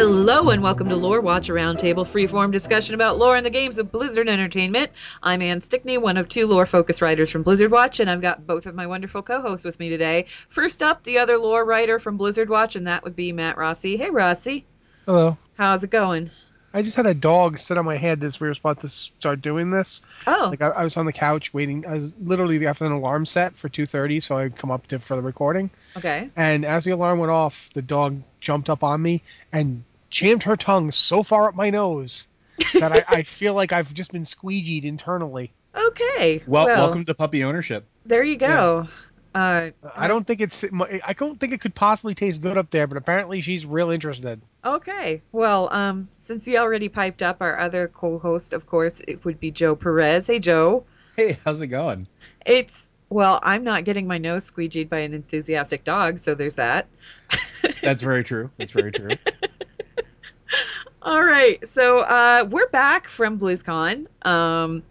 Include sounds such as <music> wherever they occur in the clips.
Hello and welcome to Lore Watch, a roundtable freeform discussion about lore and the games of Blizzard Entertainment. I'm Anne Stickney, one of two lore focus writers from Blizzard Watch, and I've got both of my wonderful co-hosts with me today. First up, the other lore writer from Blizzard Watch, and that would be Matt Rossi. Hey Rossi, Hello. how's it going? I just had a dog sit on my head as we were about to start doing this. Oh, Like I, I was on the couch waiting. I was literally after an alarm set for 2:30, so I'd come up to for the recording. okay. And as the alarm went off, the dog jumped up on me and jammed her tongue so far up my nose that I, I feel like I've just been squeegeed internally. <laughs> Okay. Well, welcome to puppy ownership. There you go. Uh, I don't think it's. I don't think it could possibly taste good up there, but apparently she's real interested. Okay. Well, um, since you already piped up, our other co-host, of course, it would be Joe Perez. Hey, Joe. Hey, how's it going? It's well, I'm not getting my nose squeegeed by an enthusiastic dog, so there's that. <laughs> That's very true. That's very true. All right, so uh, we're back from BlizzCon, um,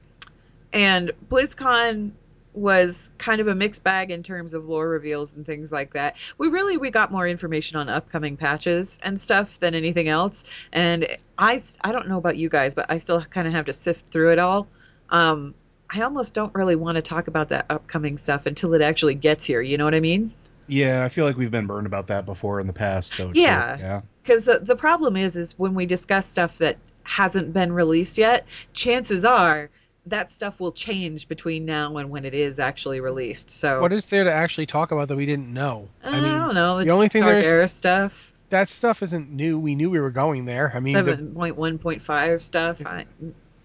and BlizzCon was kind of a mixed bag in terms of lore reveals and things like that. We really we got more information on upcoming patches and stuff than anything else. And I I don't know about you guys, but I still kind of have to sift through it all. Um, I almost don't really want to talk about that upcoming stuff until it actually gets here. You know what I mean? Yeah, I feel like we've been burned about that before in the past, though. too. Yeah. Because the, the problem is is when we discuss stuff that hasn't been released yet chances are that stuff will change between now and when it is actually released so What is there to actually talk about that we didn't know? Uh, I, don't know the, the only thing there's- Sargeras stuff That stuff isn't new. We knew we were going there. I mean, the, 7.1.5 stuff I,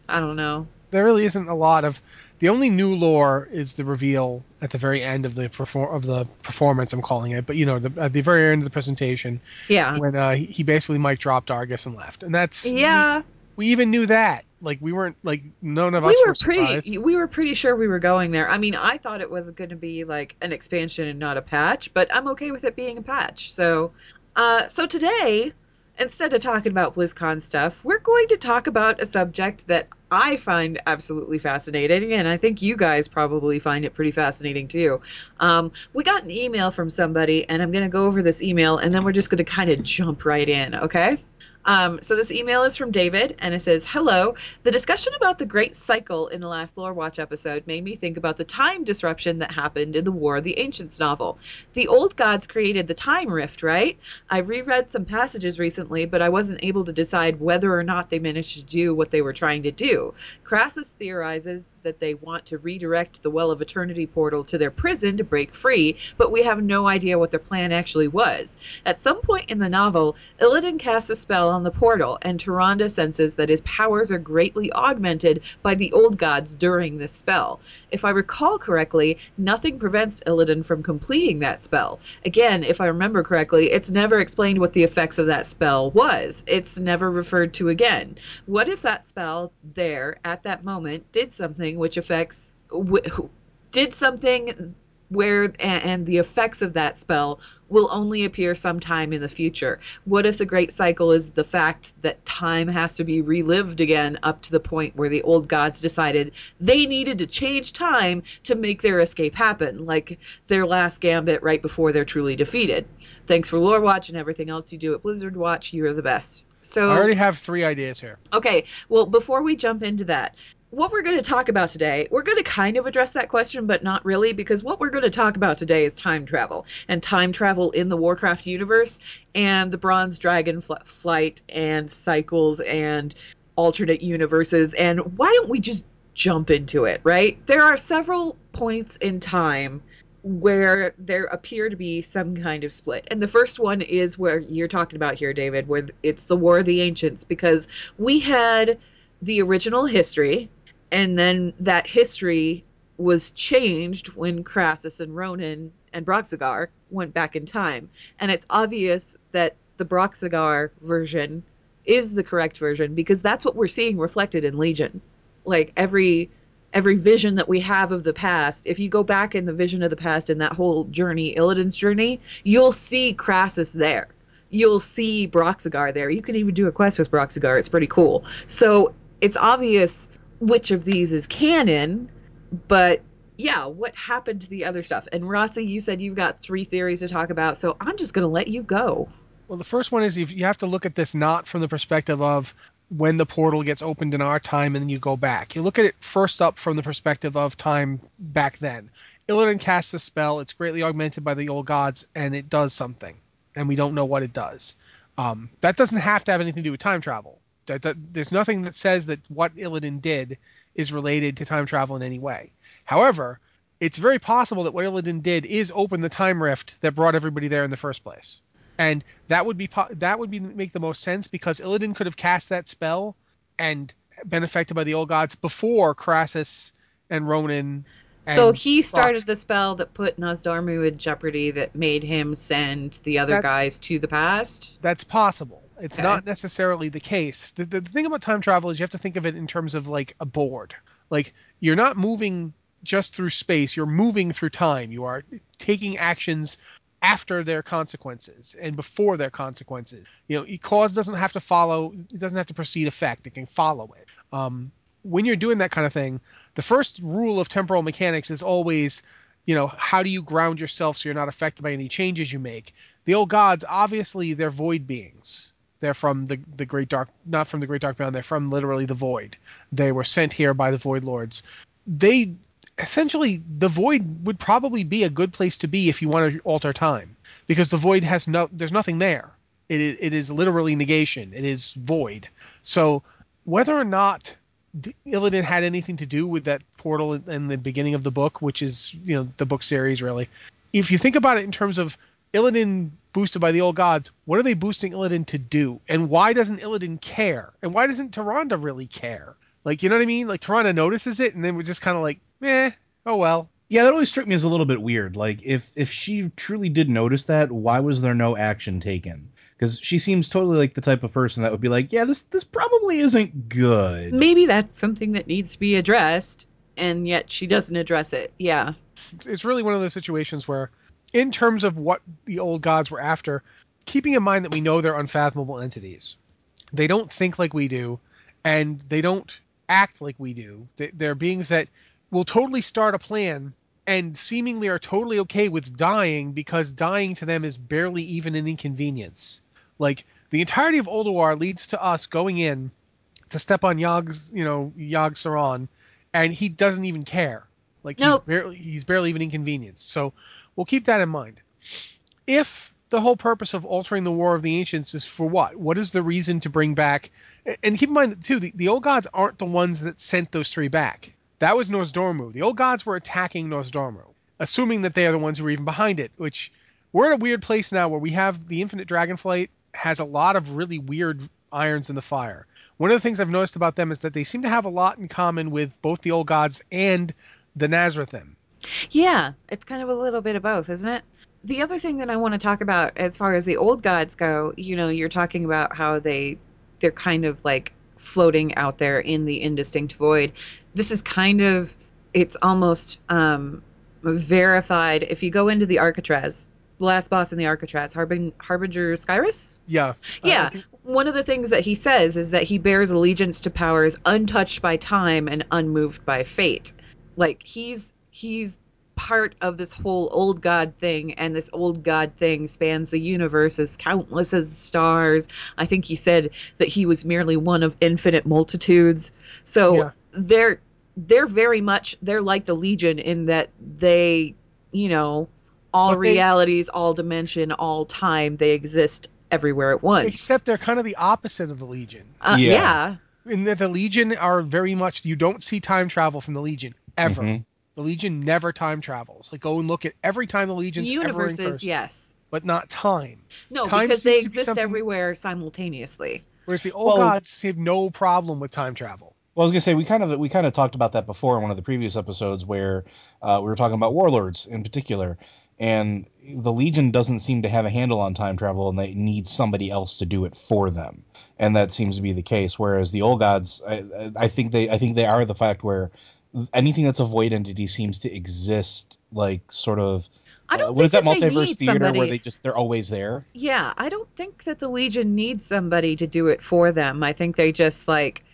I don't know there really isn't a lot of the only new lore is the reveal at the very end of the perform of the performance I'm calling it but you know the, at the very end of the presentation. Yeah. When uh, he basically mic dropped Argus and left. And that's yeah. we, we even knew that. Like we weren't like none of us we were were pretty we were pretty sure we were going there. I mean i thought it was going to be like an expansion and not a patch but i'm okay with it being a patch. So uh so today instead of talking about blizzcon stuff we're going to talk about a subject that i find absolutely fascinating and i think you guys probably find it pretty fascinating too. Um, we got an email from somebody and i'm going to go over this email and then we're just going to kind of jump right in okay um, so this email is from David, and it says, "Hello. The discussion about the Great Cycle in the last Lore Watch episode made me think about the time disruption that happened in the War of the Ancients novel. The old gods created the time rift, right? I reread some passages recently, but I wasn't able to decide whether or not they managed to do what they were trying to do. Krasus theorizes that they want to redirect the Well of Eternity portal to their prison to break free, but we have no idea what their plan actually was. At some point in the novel, Illidan casts a spell on the portal, and Tyrande senses that his powers are greatly augmented by the old gods during this spell. If I recall correctly, nothing prevents Illidan from completing that spell. Again, if I remember correctly, it's never explained what the effects of that spell was. It's never referred to again. What if that spell there at that moment did something which affects wh- did something where and, and the effects of that spell will only appear sometime in the future. What if the great cycle is the fact that time has to be relived again up to the point where the old gods decided they needed to change time to make their escape happen, like their last gambit right before they're truly defeated. Thanks for Lore Watch and everything else you do at Blizzard Watch. You're the best. So I already have three ideas here. Okay, well, before we jump into that, what we're going to talk about today, we're going to kind of address that question, but not really, because what we're going to talk about today is time travel and time travel in the Warcraft universe and the Bronze Dragon fl- flight and cycles and alternate universes. And why don't we just jump into it, right? There are several points in time where there appear to be some kind of split. And the first one is where you're talking about here, David, where it's the War of the Ancients, because we had the original history, and then that history was changed when Krasus and Rhonin and Broxigar went back in time. And it's obvious that the Broxigar version is the correct version because that's what we're seeing reflected in Legion. Like every every vision that we have of the past, if you go back in the vision of the past in that whole journey, Illidan's journey, you'll see Krasus there. You'll see Broxigar there. You can even do a quest with Broxigar. It's pretty cool. So it's obvious which of these is canon, but yeah, what happened to the other stuff? And Rossi, you said you've got three theories to talk about, so I'm just going to let you go. Well, the first one is you have to look at this not from the perspective of when the portal gets opened in our time and then you go back. You look at it first up from the perspective of time back then. Illidan casts a spell, it's greatly augmented by the old gods, and it does something. And we don't know what it does. Um, that doesn't have to have anything to do with time travel. That, that, there's nothing that says that what Illidan did is related to time travel in any way. However, it's very possible that what Illidan did is open the time rift that brought everybody there in the first place and that would be that would be make the most sense because Illidan could have cast that spell and been affected by the old gods before Krasus and Rhonin. And so he started Fox. the spell that put Nozdormu in jeopardy that made him send the other That- guys to the past. That's possible. It's Okay. not necessarily the case. The, the, the thing about time travel is you have to think of it in terms of like a board. Like you're not moving just through space, you're moving through time. You are taking actions after their consequences and before their consequences. You know, cause doesn't have to follow, it doesn't have to precede effect, it can follow it. Um, when you're doing that kind of thing, the first rule of temporal mechanics is always, you know, how do you ground yourself so you're not affected by any changes you make? The old gods, obviously, they're void beings. They're from the the great dark, not from the great dark beyond. They're from literally the void. They were sent here by the void lords. They essentially the void would probably be a good place to be if you want to alter time because the void has no there's nothing there. It is, it is literally negation. It is void. So whether or not Illidan had anything to do with that portal in the beginning of the book, which is you know the book series really. If you think about it in terms of Illidan boosted by the old gods, what are they boosting Illidan to do? And why doesn't Illidan care? And why doesn't Tyrande really care? Like, you know what I mean? Like Tyrande notices it, and then we're just kind of like, eh, oh well. Yeah, that always struck me as a little bit weird. Like, if if she truly did notice that, why was there no action taken? Because she seems totally like the type of person that would be like, yeah, this this probably isn't good. Maybe that's something that needs to be addressed, and yet she doesn't address it. Yeah. It's- It's really one of those situations where, in terms of what the old gods were after, keeping in mind that we know they're unfathomable entities, they don't think like we do, and they don't act like we do. They- They're beings that will totally start a plan and seemingly are totally okay with dying because dying to them is barely even an inconvenience. Like the entirety of Ulduar leads to us going in to step on Yogg's, you know, Yogg-Saron, and he doesn't even care. Like Nope. he's barely he's barely even inconvenienced. So we'll keep that in mind. If the whole purpose of altering the War of the Ancients is for what? What is the reason to bring back? And keep in mind too, the, the old gods aren't the ones that sent those three back. That was Nozdormu. The old gods were attacking Nozdormu, assuming that they are the ones who are even behind it. Which we're in a weird place now where we have the Infinite Dragonflight has a lot of really weird irons in the fire. One of the things I've noticed about them is that they seem to have a lot in common with both the old gods and the Nathrezim. Yeah, it's kind of a little bit of both, isn't it? The other thing that I want to talk about as far as the old gods go, you know, you're talking about how they they're kind of like floating out there in the indistinct void. This is kind of it's almost um verified if you go into the Arcatraz, the last boss in the Arcatraz, Harbin, Harbinger Skyriss? Yeah. Uh, Yeah. Think- One of the things that he says is that he bears allegiance to powers untouched by time and unmoved by fate. Like he's he's part of this whole old god thing and this old god thing spans the universe as countless as the stars. I think he said that he was merely one of infinite multitudes. So Yeah. they're they're very much they're like the legion in that they, you know, all But they- realities, all dimension, all time, they exist everywhere at once. Except they're kind of the opposite of the Legion. Uh, Yeah. yeah. In that the Legion are very much you don't see time travel from the Legion ever. Mhm. The Legion never time travels. Like go and look at every time the Legion's ever in Universes, person, yes. but not time. No, Time because they seems to be exist everywhere simultaneously. Whereas the old Well- gods have no problem with time travel. Well, I was gonna say we kind of we kind of talked about that before in one of the previous episodes where uh, we were talking about warlords in particular, and the Legion doesn't seem to have a handle on time travel, and they need somebody else to do it for them, and that seems to be the case. Whereas the old gods, I, I think they I think they are the fact where anything that's a void entity seems to exist like sort of. I don't uh, what is that, that multiverse theater somebody. where they just they're always there? Yeah, I don't think that the Legion needs somebody to do it for them. I think they just like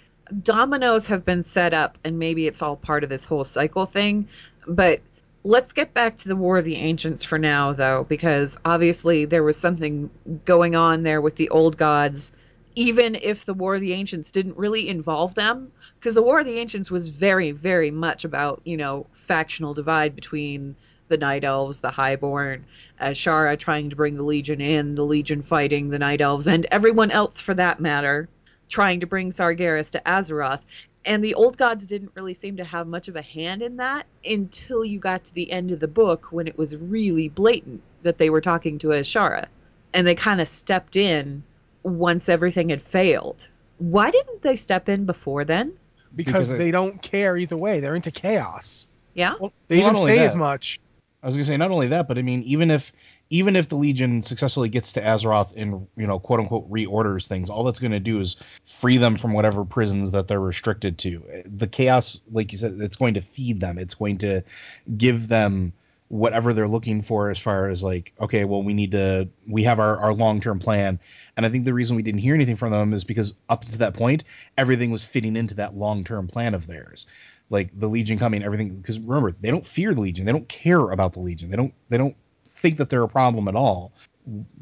dominoes have been set up, and maybe it's all part of this whole cycle thing. But let's get back to the War of the Ancients for now, though, because obviously there was something going on there with the old gods, even if the War of the Ancients didn't really involve them. Because the War of the Ancients was very, very much about, you know, factional divide between the Night Elves, the Highborn, Azshara trying to bring the Legion in, the Legion fighting the Night Elves, and everyone else for that matter, trying to bring Sargeras to Azeroth and the old gods didn't really seem to have much of a hand in that until you got to the end of the book when it was really blatant that they were talking to Azshara. And they kind of stepped in once everything had failed. Why didn't they step in before then? Because, Because it- they don't care either way. They're into chaos. Yeah? Well, They not even only say that- as much. I was gonna say not only that, but I mean, even if even if the Legion successfully gets to Azeroth and you know quote unquote reorders things, all that's gonna do is free them from whatever prisons that they're restricted to. The chaos, like you said, it's going to feed them. It's going to give them whatever they're looking for as far as like, okay, well, we need to we have our, our long term plan. And I think the reason we didn't hear anything from them is because up to that point, everything was fitting into that long term plan of theirs. Like the legion coming everything because remember they don't fear the legion. They don't care about the legion. They don't they don't think that they're a problem at all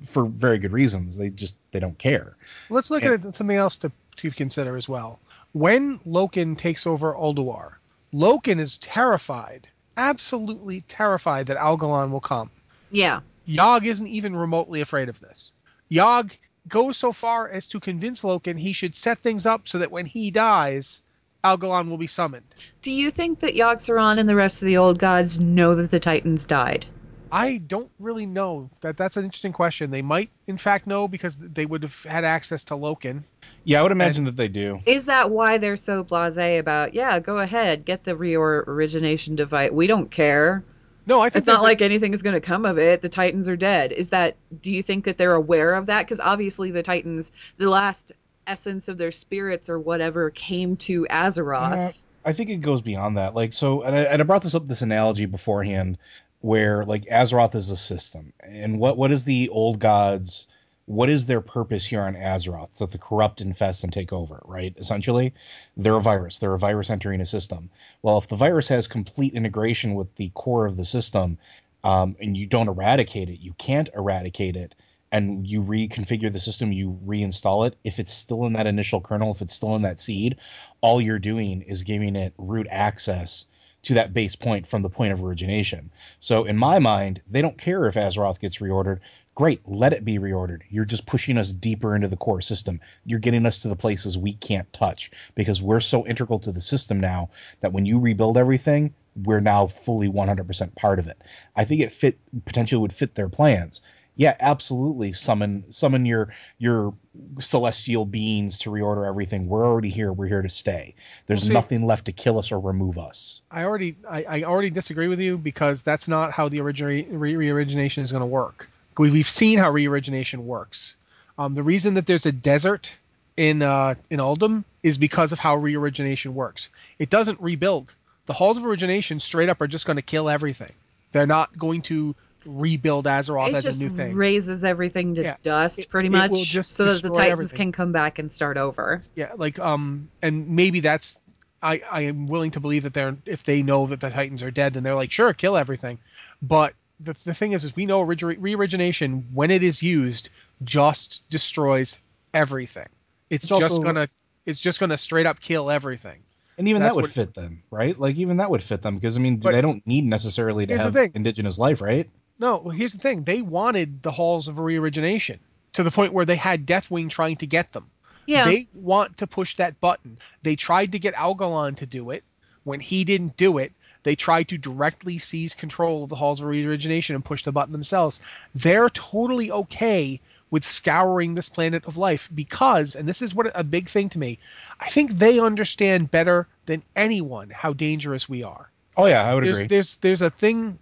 for very good reasons. They just they don't care. Let's look at something else to, to consider as well. When Loken takes over Ulduar, Loken is terrified, absolutely terrified that Algalon will come. Yeah. Yogg isn't even remotely afraid of this. Yogg goes so far as to convince Loken he should set things up so that when he dies, Algalon will be summoned. Do you think that Yogg-Saron and the rest of the old gods know that the Titans died? I don't really know. That that's an interesting question. They might, in fact, know because they would have had access to Loken. yeah i would imagine that they do Is that why they're so blasé about, yeah, go ahead, get the reorigination device. We don't care. No, I think It's not like anything is going to come of it. The Titans are dead. Is that, do you think that they're aware of that? Because obviously the Titans, the last essence of their spirits or whatever came to Azeroth. Yeah. I think it goes beyond that. Like so, and I, and I brought this up this analogy beforehand, where like Azeroth is a system, and what what is the old gods? What is their purpose here on Azeroth? So that the corrupt infest and take over, right? Essentially, they're a virus. They're a virus entering a system. Well, if the virus has complete integration with the core of the system, um, and you don't eradicate it, you can't eradicate it, and you reconfigure the system, you reinstall it. If it's still in that initial kernel, if it's still in that seed, all you're doing is giving it root access to that base point from the point of origination. So in my mind, they don't care if Azeroth gets reordered. Great, let it be reordered. You're just pushing us deeper into the core system. You're getting us to the places we can't touch because we're so integral to the system now that when you rebuild everything, we're now fully 100% part of it. I think it fit potentially would fit their plans. Yeah, absolutely. Summon summon your your celestial beings to reorder everything. We're already here. We're here to stay. There's Well, see- nothing left to kill us or remove us. I already I, I already disagree with you because that's not how the origina- re- reorigination is going to work. We, we've seen how reorigination works. Um, the reason that there's a desert in uh, in Uldum is because of how reorigination works. It doesn't rebuild. The halls of origination straight up are just going to kill everything. They're not going to rebuild Azeroth it as just a new thing. It raises everything to Yeah. dust, pretty it much, will just so that the Titans everything. can come back and start over. Yeah, like um, and maybe that's I I am willing to believe that they're if they know that the Titans are dead, then they're like, sure, kill everything. But the the thing is, is we know origi- re-origination when it is used just destroys everything. It's, It's just also- gonna it's just gonna straight up kill everything. And even That's that would what- fit them, right? Like even that would fit them because I mean they don't need necessarily to have indigenous life, right? No, well, here's the thing: they wanted the halls of re-origination to the point where they had Deathwing trying to get them. Yeah. They want to push that button. They tried to get Algalon to do it. When he didn't do it, they tried to directly seize control of the halls of reorigination and push the button themselves. They're totally okay with scouring this planet of life because, and this is what a big thing to me, I think they understand better than anyone how dangerous we are Oh yeah, I would there's agree. there's there's a thing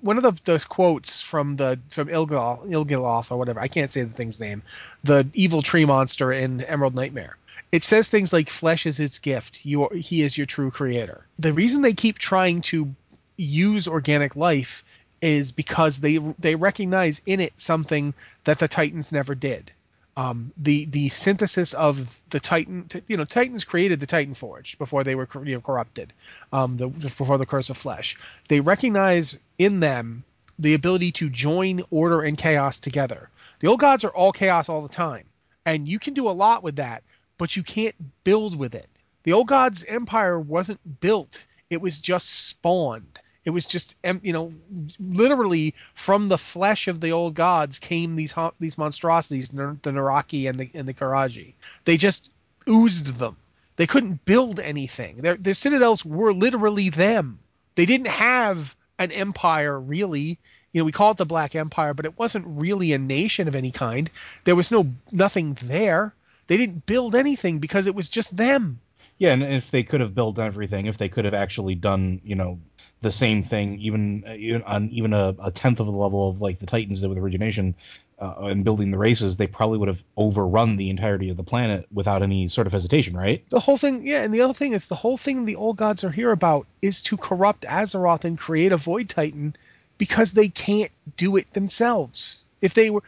one of the, the quotes from the from Ilgaloth or whatever I can't say the thing's name the evil tree monster in Emerald Nightmare it says things like flesh is its gift you are, he is your true creator the reason they keep trying to use organic life is because they they recognize in it something that the titans never did um, the the synthesis of the Titan. You know, Titans created the Titan Forge before they were you know, corrupted, um, the, before the Curse of Flesh. They recognize in them the ability to join order and chaos together. The old gods are all chaos all the time, and you can do a lot with that, but you can't build with it. The old gods' empire wasn't built; it was just spawned. It was just, you know, literally from the flesh of the old gods came these these monstrosities, the N'raqi and the and the Qiraji. They just oozed them. They couldn't build anything. Their their citadels were literally them. They didn't have an empire really. You know, we call it the Black Empire, but it wasn't really a nation of any kind. There was no nothing there. They didn't build anything because it was just them. Yeah, and if they could have built everything, if they could have actually done, you know, the same thing, even uh, on even a, a, tenth of the level of like the Titans did with origination uh, and building the races, they probably would have overrun the entirety of the planet without any sort of hesitation, right? The whole thing, yeah. And the other thing is the whole thing the old gods are here about is to corrupt Azeroth and create a Void Titan because they can't do it themselves. If they were,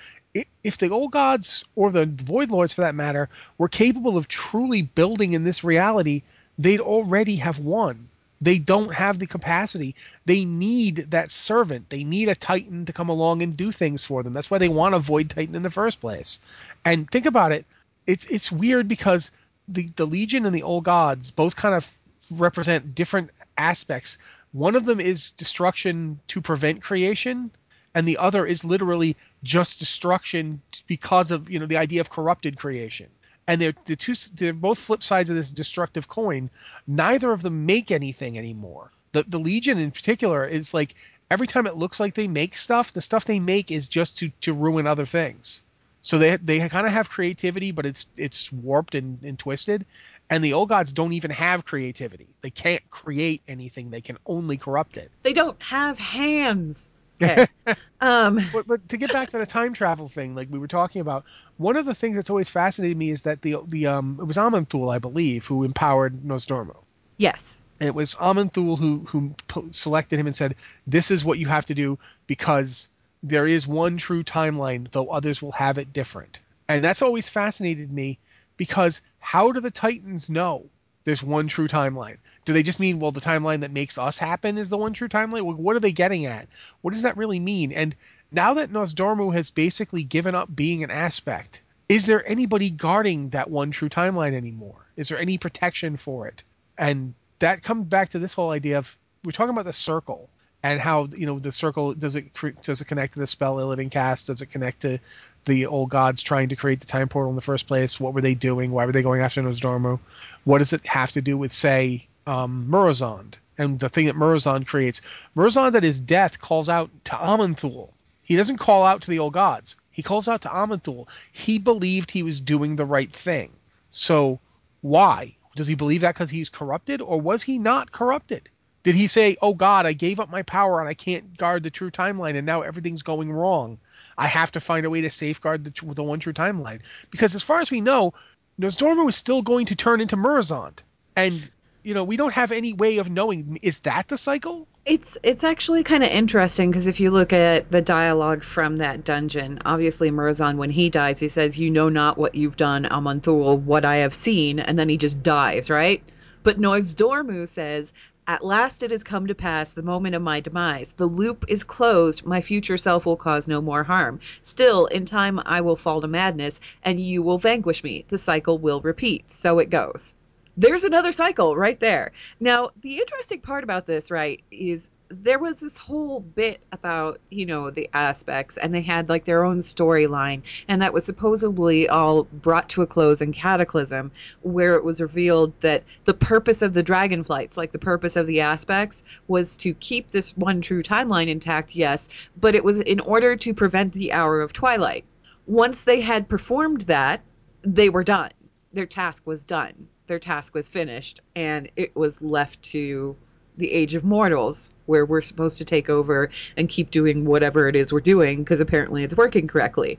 if the old gods or the Void Lords, for that matter, were capable of truly building in this reality, they'd already have won they don't have the capacity. They need that servant. They need a Titan to come along and do things for them. That's why they want a Void Titan in the first place. And think about it. It's it's weird because the the Legion and the Old Gods both kind of represent different aspects. One of them is destruction to prevent creation, and the other is literally just destruction because of you know the idea of corrupted creation and they're the two they're both flip sides of this destructive coin. Neither of them make anything anymore. The the Legion in particular is like every time it looks like they make stuff, the stuff they make is just to to ruin other things. So they they kind of have creativity, but it's it's warped and, and twisted. And the old gods don't even have creativity. They can't create anything. They can only corrupt it. They don't have hands. Okay. <laughs> um, but, but to get back to the time travel thing, like we were talking about, one of the things that's always fascinated me is that the the um it was Aman'Thul, I believe, who empowered Nozdormu. Yes. And it was Aman'Thul who who selected him and said, "This is what you have to do because there is one true timeline, though others will have it different." And that's always fascinated me because how do the Titans know there's one true timeline? Do they just mean, well, the timeline that makes us happen is the one true timeline? What are they getting at? What does that really mean? And now that Nozdormu has basically given up being an aspect, is there anybody guarding that one true timeline anymore? Is there any protection for it? And that comes back to this whole idea of we're talking about the circle and how you know the circle does it does it connect to the spell Illidan cast? Does it connect to the old gods trying to create the time portal in the first place? What were they doing? Why were they going after Nozdormu? What does it have to do with say um, Murozond and the thing that Murozond creates. Murozond at his death calls out to Aman'Thul. He doesn't call out to the old gods. He calls out to Aman'Thul. He believed he was doing the right thing. So why? Does he believe that because he's corrupted, or was he not corrupted? Did he say, "Oh God, I gave up my power and I can't guard the true timeline, and now everything's going wrong. I have to find a way to safeguard the, the one true timeline"? Because as far as we know, Nozdormu is still going to turn into Murozond, and you know, we don't have any way of knowing is that the cycle? It's it's actually kind of interesting because if you look at the dialogue from that dungeon, obviously Murozond, when he dies, he says, "You know not what you've done, Aman'Thul, what I have seen," and then he just dies, right? But Nozdormu says, "At last it has come to pass, the moment of my demise. The loop is closed. My future self will cause no more harm. Still, in time I will fall to madness, and you will vanquish me. The cycle will repeat. So it goes." there's another cycle right there. Now, the interesting part about this, right, is there was this whole bit about, you know, the aspects, and they had like their own storyline, and that was supposedly all brought to a close in Cataclysm, where it was revealed that the purpose of the Dragonflights, like the purpose of the aspects, was to keep this one true timeline intact, yes, but it was in order to prevent the Hour of Twilight. Once they had performed that, they were done. Their task was done their task was finished and it was left to the age of mortals where we're supposed to take over and keep doing whatever it is we're doing because apparently it's working correctly.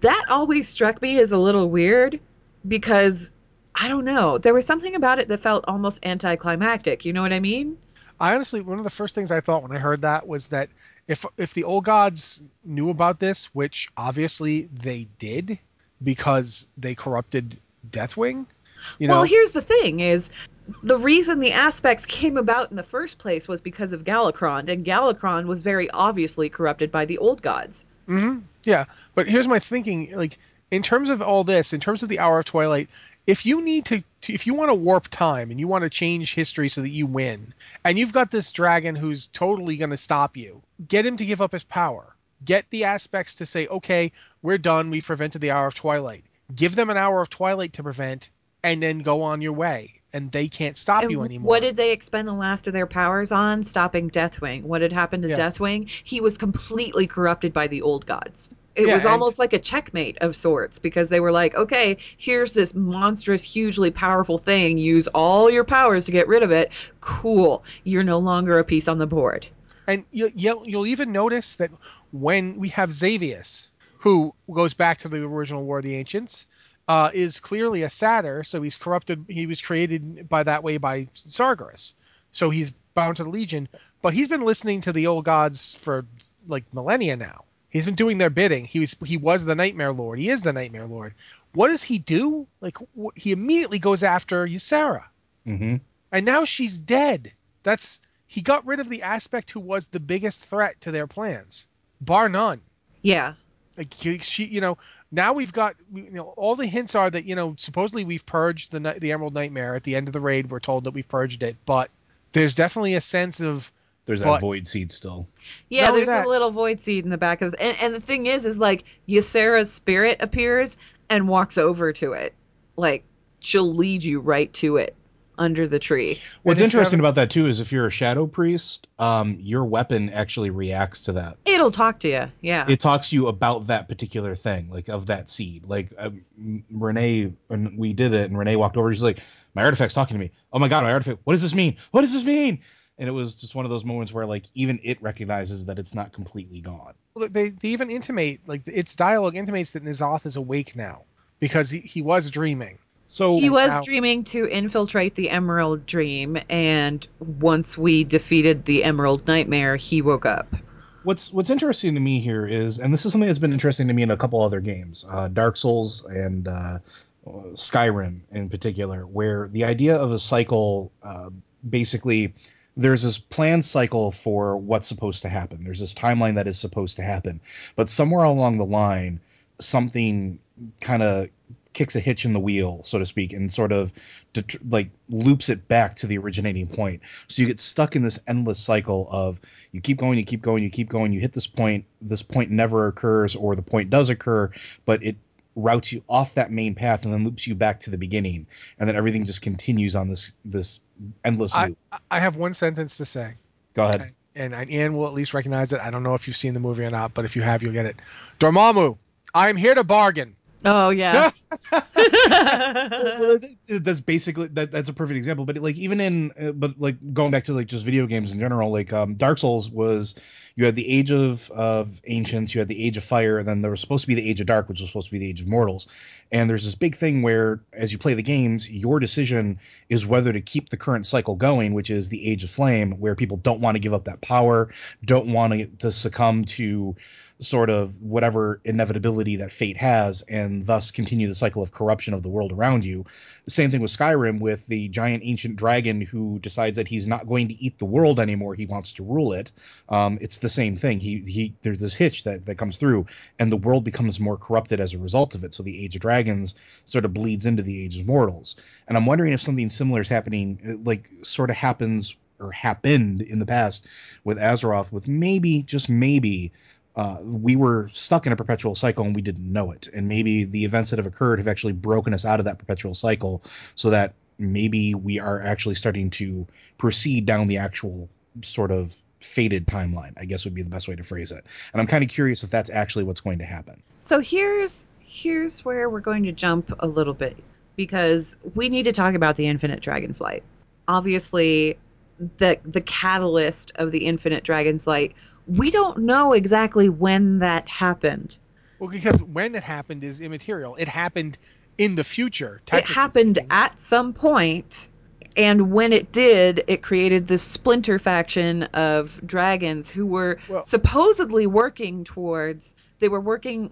That always struck me as a little weird because I don't know. There was something about it that felt almost anticlimactic. You know what I mean? I honestly, one of the first things I thought when I heard that was that if if the old gods knew about this, which obviously they did, because they corrupted Deathwing. You know, Well, here's the thing: is the reason the aspects came about in the first place was because of Galakrond, and Galakrond was very obviously corrupted by the old gods. hmm Yeah, but here's my thinking: like in terms of all this, in terms of the Hour of Twilight, if you need to, to if you want to warp time and you want to change history so that you win, and you've got this dragon who's totally going to stop you, get him to give up his power. Get the aspects to say, okay, we're done. We've prevented the Hour of Twilight. Give them an Hour of Twilight to prevent, and then go on your way, and they can't stop And you anymore. What did they expend the last of their powers on? Stopping Deathwing. What had happened to Yeah. Deathwing? He was completely corrupted by the old gods. It Yeah, was almost like a checkmate of sorts because they were like, okay, here's this monstrous, hugely powerful thing. Use all your powers to get rid of it. Cool. You're no longer a piece on the board. And you, you'll, you'll even notice that when we have Xavius, who goes back to the original War of the Ancients, uh, is clearly a satyr, so he's corrupted. He was created by that way by Sargeras, so he's bound to the Legion. But he's been listening to the old gods for like millennia now. He's been doing their bidding. He was he was the Nightmare Lord. He is the Nightmare Lord. What does he do? Like wh- he immediately goes after Ysera hmm and now she's dead. That's he got rid of the aspect who was the biggest threat to their plans, bar none. Yeah. Like she, you know, now we've got, you know, all the hints are that you know supposedly we've purged the the Emerald Nightmare at the end of the raid. We're told that we've purged it, but there's definitely a sense of There's But- that void seed still. Yeah, Not there's that- a little void seed in the back of the, and, and the thing is is like Ysera's spirit appears and walks over to it. Like she'll lead you right to it under the tree. What's interesting about that too is if you're a shadow priest, um, your weapon actually reacts to that. It'll talk to you. Yeah. It talks to you about that particular thing, like of that seed. Like um, Renee, and we did it, and Renee walked over. She's like, "My artifact's talking to me. Oh my god, my artifact! What does this mean? What does this mean?" And it was just one of those moments where, like, even it recognizes that it's not completely gone. Well, they, they even intimate like its dialogue intimates that N'Zoth is awake now because he, he was dreaming. So he was dreaming to infiltrate the Emerald Dream, and once we defeated the Emerald Nightmare, he woke up. What's what's interesting to me here is, and this is something that's been interesting to me in a couple other games, uh, Dark Souls and uh, Skyrim in particular, where the idea of a cycle, uh, basically, there's this planned cycle for what's supposed to happen. There's this timeline that is supposed to happen, but somewhere along the line, something kind of kicks a hitch in the wheel, so to speak, and sort of det- like loops it back to the originating point. So you get stuck in this endless cycle of you keep going, you keep going, you keep going, you hit this point, this point never occurs, or the point does occur, but it routes you off that main path and then loops you back to the beginning, and then everything just continues on this this endless I, loop. I have one sentence to say. Go ahead. and I- Ian will at least recognize it. I don't know if you've seen the movie or not, but if you have, you'll get it. Dormammu, I am here to bargain. Oh yeah. <laughs> <laughs> That's- basically that, that's a perfect example but like even in uh, but like going back to like just video games in general like um dark souls was you had the age of of ancients you had the age of fire and then there was supposed to be the age of dark which was supposed to be the age of mortals and there's this big thing where as you play the games your decision is whether to keep the current cycle going which is the age of flame where people don't want to give up that power don't want to, to succumb to sort of whatever inevitability that fate has and thus continue the cycle of corruption of the world around you. Same thing with skyrim with the giant ancient dragon who decides that he's not going to eat the world anymore. He wants to rule it. Um, it's the same thing. He, he there's this hitch that, that comes through and the world becomes more corrupted as a result of it. So the age of dragons sort of bleeds into the age of mortals. And i'm wondering if something similar is happening uh, like sort of happens or happened in the past with azeroth with maybe just maybe uh, we were stuck in a perpetual cycle and we didn't know it. And maybe the events that have occurred have actually broken us out of that perpetual cycle so that maybe we are actually starting to proceed down the actual sort of faded timeline, I guess would be the best way to phrase it. And I'm kind of curious if that's actually what's going to happen. So here's here's where we're going to jump a little bit because we need to talk about the infinite dragonflight. Obviously, the the catalyst of the infinite dragonflight, we don't know exactly when that happened. Well, because when it happened is immaterial. It happened in the future. It happened speaking. at some point, and when it did, it created this splinter faction of dragons who were Well- supposedly working towards. They were working.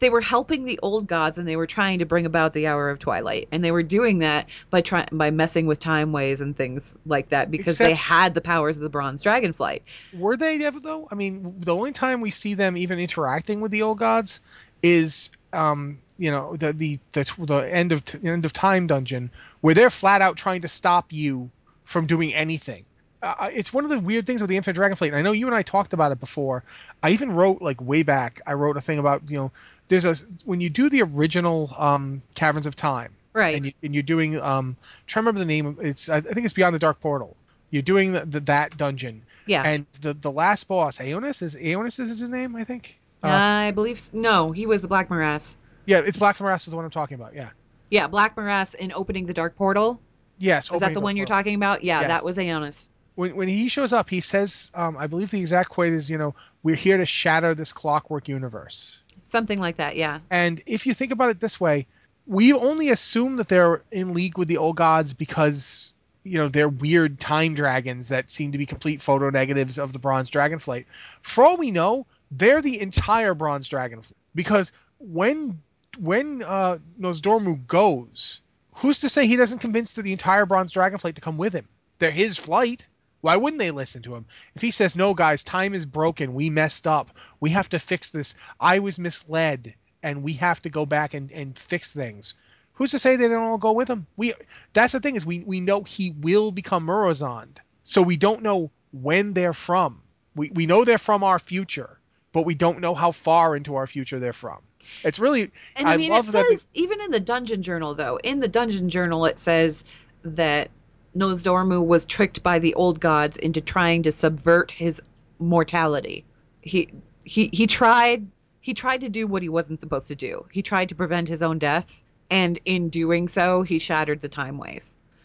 They were helping the old gods and they were trying to bring about the hour of twilight and they were doing that by trying by messing with time ways and things like that because they had the powers of the bronze dragonflight Were they ever though? I mean, the only time we see them even interacting with the old gods is, um, you know, the the the, the end of end of time dungeon where they're flat out trying to stop you from doing anything. Uh, it's one of the weird things with the Infinite Dragonflight. And I know you and I talked about it before. I even wrote like way back. I wrote a thing about you know, there's a when you do the original um, Caverns of Time, right and, you, and you're doing um, try to remember the name. of It's I think it's Beyond the Dark Portal. You're doing the, the, that dungeon, yeah and the the last boss, Aeonus is Aeonus is his name, I think. Uh, i believe no he was the black morass yeah, it's Black Morass is the one I'm talking about. Yeah. yeah black morass in opening the dark portal Yes. is that the one you're portal. talking about yeah Yes. that was aeonus When when he shows up, he says, um, I believe the exact quote is, you know, we're here to shatter this clockwork universe. Something like that yeah And if you think about it this way, we only assume that they're in league with the old gods because you know they're weird time dragons that seem to be complete photo negatives of the bronze dragonflight. For all we know, they're the entire bronze dragonflight because when when uh, Nozdormu goes, who's to say he doesn't convince the entire bronze dragonflight to come with him? They're his flight. Why wouldn't they listen to him? If he says, "No, guys, time is broken. We messed up. We have to fix this. I was misled, and we have to go back and, and fix things." Who's to say they don't all go with him? We that's the thing is we we know he will become Murozond. so we don't know when they're from. We we know they're from our future, but we don't know how far into our future they're from. It's really And I, I mean, love it that says even in the dungeon journal, though, in the dungeon journal, it says that Nozdormu was tricked by the old gods into trying to subvert his mortality. He he he tried he tried to do what he wasn't supposed to do. He tried to prevent his own death, and in doing so, he shattered the time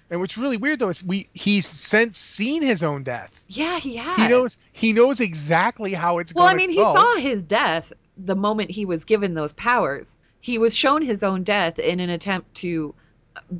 and what's really weird though is we he's since seen his own death. Yeah, he has. He knows he knows exactly how it's Well, going. Well, I mean, he go. saw his death the moment he was given those powers. He was shown his own death in an attempt to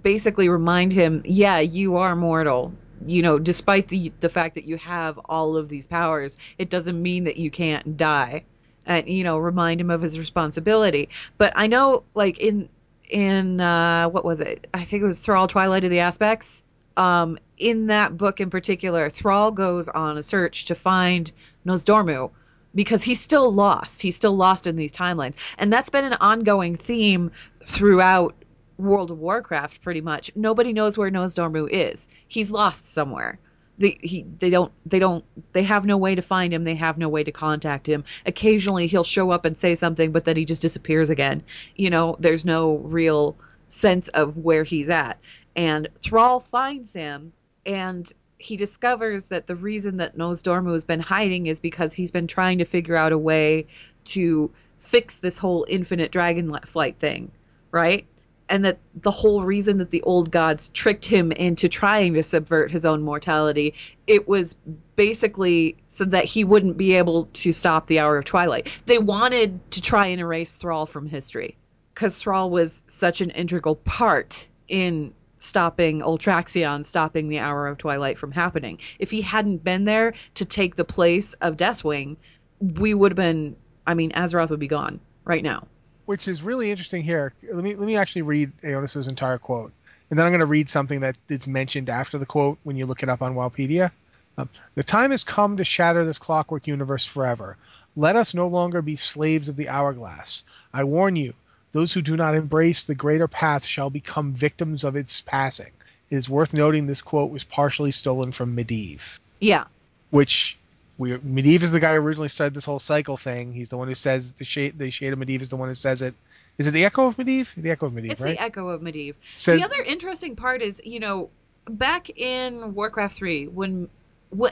basically remind him, yeah, you are mortal. You know, despite the the fact that you have all of these powers, it doesn't mean that you can't die. And you know, remind him of his responsibility. But I know, like in in uh, what was it? I think it was Thrall Twilight of the Aspects. Um, in that book in particular, Thrall goes on a search to find Nozdormu because he's still lost. He's still lost in these timelines. And that's been an ongoing theme throughout World of Warcraft pretty much. Nobody knows where Nozdormu is. He's lost somewhere. They he they don't they don't they have no way to find him. They have no way to contact him. Occasionally he'll show up and say something but then he just disappears again. You know, there's no real sense of where he's at. And Thrall finds him and he discovers that the reason that Nozdormu has been hiding is because he's been trying to figure out a way to fix this whole infinite dragon flight thing, right? And that the whole reason that the old gods tricked him into trying to subvert his own mortality, it was basically so that he wouldn't be able to stop the hour of twilight. They wanted to try and erase Thrall from history because Thrall was such an integral part in stopping Ultraxion, stopping the Hour of Twilight from happening. If he hadn't been there to take the place of Deathwing, we would have been. I mean, Azeroth would be gone right now. Which is really interesting here. Let me let me actually read Aeonus's entire quote, and then I'm going to read something that is mentioned after the quote when you look it up on Wikipedia. Um, the time has come to shatter this clockwork universe forever. Let us no longer be slaves of the hourglass. I warn you, those who do not embrace the greater path shall become victims of its passing. It is worth noting this quote was partially stolen from Medivh, Yeah, which we Medivh is the guy who originally said this whole cycle thing. He's the one who says the shade the shade of Medivh is the one who says it. Is it the echo of Medivh? The echo of Medivh, it's right? the echo of Medivh. says the other interesting part is, you know, back in Warcraft 3, when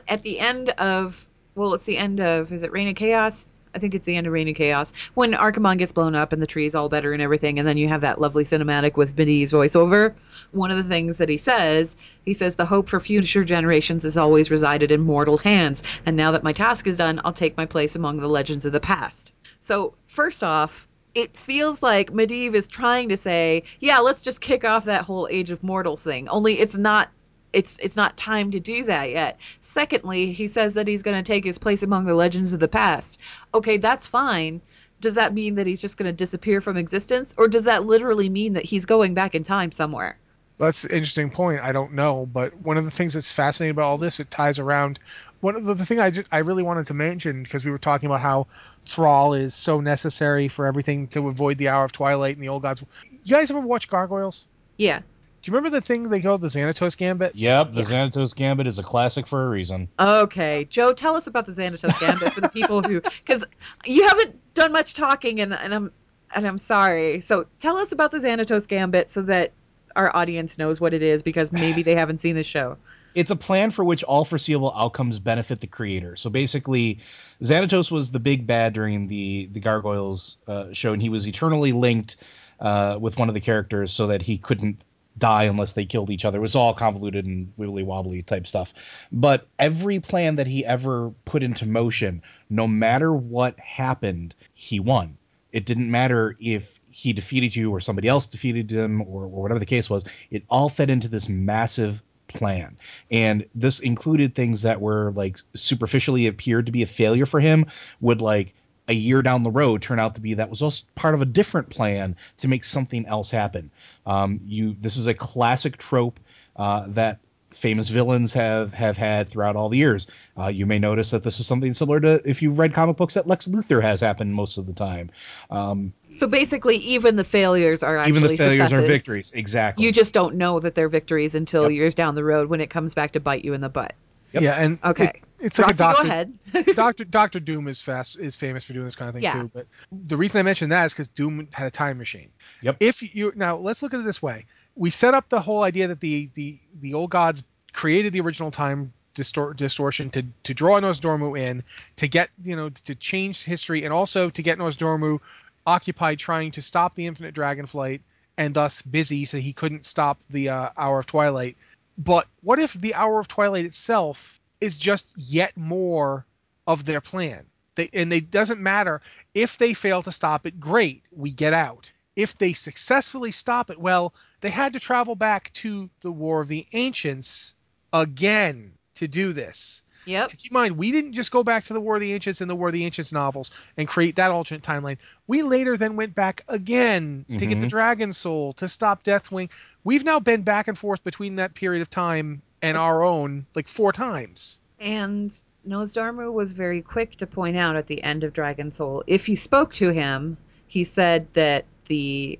at the end of, well, it's the end of, is it Reign of Chaos? I think it's the end of Reign of Chaos. When Archimonde gets blown up and the tree's all better and everything, and then you have that lovely cinematic with Medivh's voiceover. One of the things that he says, he says, the hope for future generations has always resided in mortal hands, and now that my task is done, I'll take my place among the legends of the past. So, first off, it feels like Medivh is trying to say, yeah, let's just kick off that whole Age of Mortals thing. Only it's not it's it's not time to do that yet. Secondly, he says that he's going to take his place among the legends of the past. Okay, that's fine. does that mean that he's just going to disappear from existence, or does that literally mean that he's going back in time somewhere? That's an interesting point. I don't know, but one of the things that's fascinating about all this, it ties around. One of the, the thing I just, I really wanted to mention because we were talking about how Thrall is so necessary for everything to avoid the hour of twilight and the old gods. You guys ever watch Gargoyles? Yeah. Do you remember the thing they called the Xanatos Gambit? Yep, the Yeah. Xanatos Gambit is a classic for a reason. Okay, Joe, tell us about the Xanatos Gambit for the people who, because you haven't done much talking, and, and I'm and I'm sorry. So tell us about the Xanatos Gambit so that our audience knows what it is, because maybe they haven't seen the show. <sighs> It's a plan for which all foreseeable outcomes benefit the creator. So basically, Xanatos was the big bad during the the Gargoyles uh, show, and he was eternally linked uh, with one of the characters so that he couldn't die unless they killed each other. It was all convoluted and wibbly wobbly type stuff. But every plan that he ever put into motion, no matter what happened, he won. It didn't matter if he defeated you or somebody else defeated him or, or whatever the case was. It all fed into this massive plan. And this included things that were like superficially appeared to be a failure for him, would like a year down the road turn out to be that was also part of a different plan to make something else happen. Um, you this is a classic trope uh, that famous villains have have had throughout all the years. Uh, you may notice that this is something similar to if you've read comic books that Lex Luthor has happened most of the time. Um, So basically, even the failures are actually even the failures successes. are victories. Exactly. You just don't know that they're victories until Yep. years down the road when it comes back to bite you in the butt. Yep. Yeah, and Okay. it- it's like a doctor. go ahead. <laughs> Doctor Doctor Doom is fast is famous for doing this kind of thing Yeah. too. But the reason I mentioned that is because Doom had a time machine. Yep. If you now let's look at it this way: we set up the whole idea that the the the old gods created the original time distor- distortion to to draw Nozdormu in to get you know to change history and also to get Nozdormu occupied trying to stop the infinite dragon flight and thus busy so he couldn't stop the uh, hour of twilight. But what if the hour of twilight itself is just yet more of their plan? They, and it doesn't matter if they fail to stop it. Great, we get out. If they successfully stop it, well, they had to travel back to the War of the Ancients again to do this. Yep. Keep in mind, we didn't just go back to the War of the Ancients in the War of the Ancients novels and create that alternate timeline. We later then went back again to get the Mhm. Dragon Soul to stop Deathwing. We've now been back and forth between that period of time and our own like four times. And Nozdormu was very quick to point out at the end of Dragon Soul, if you spoke to him, he said that the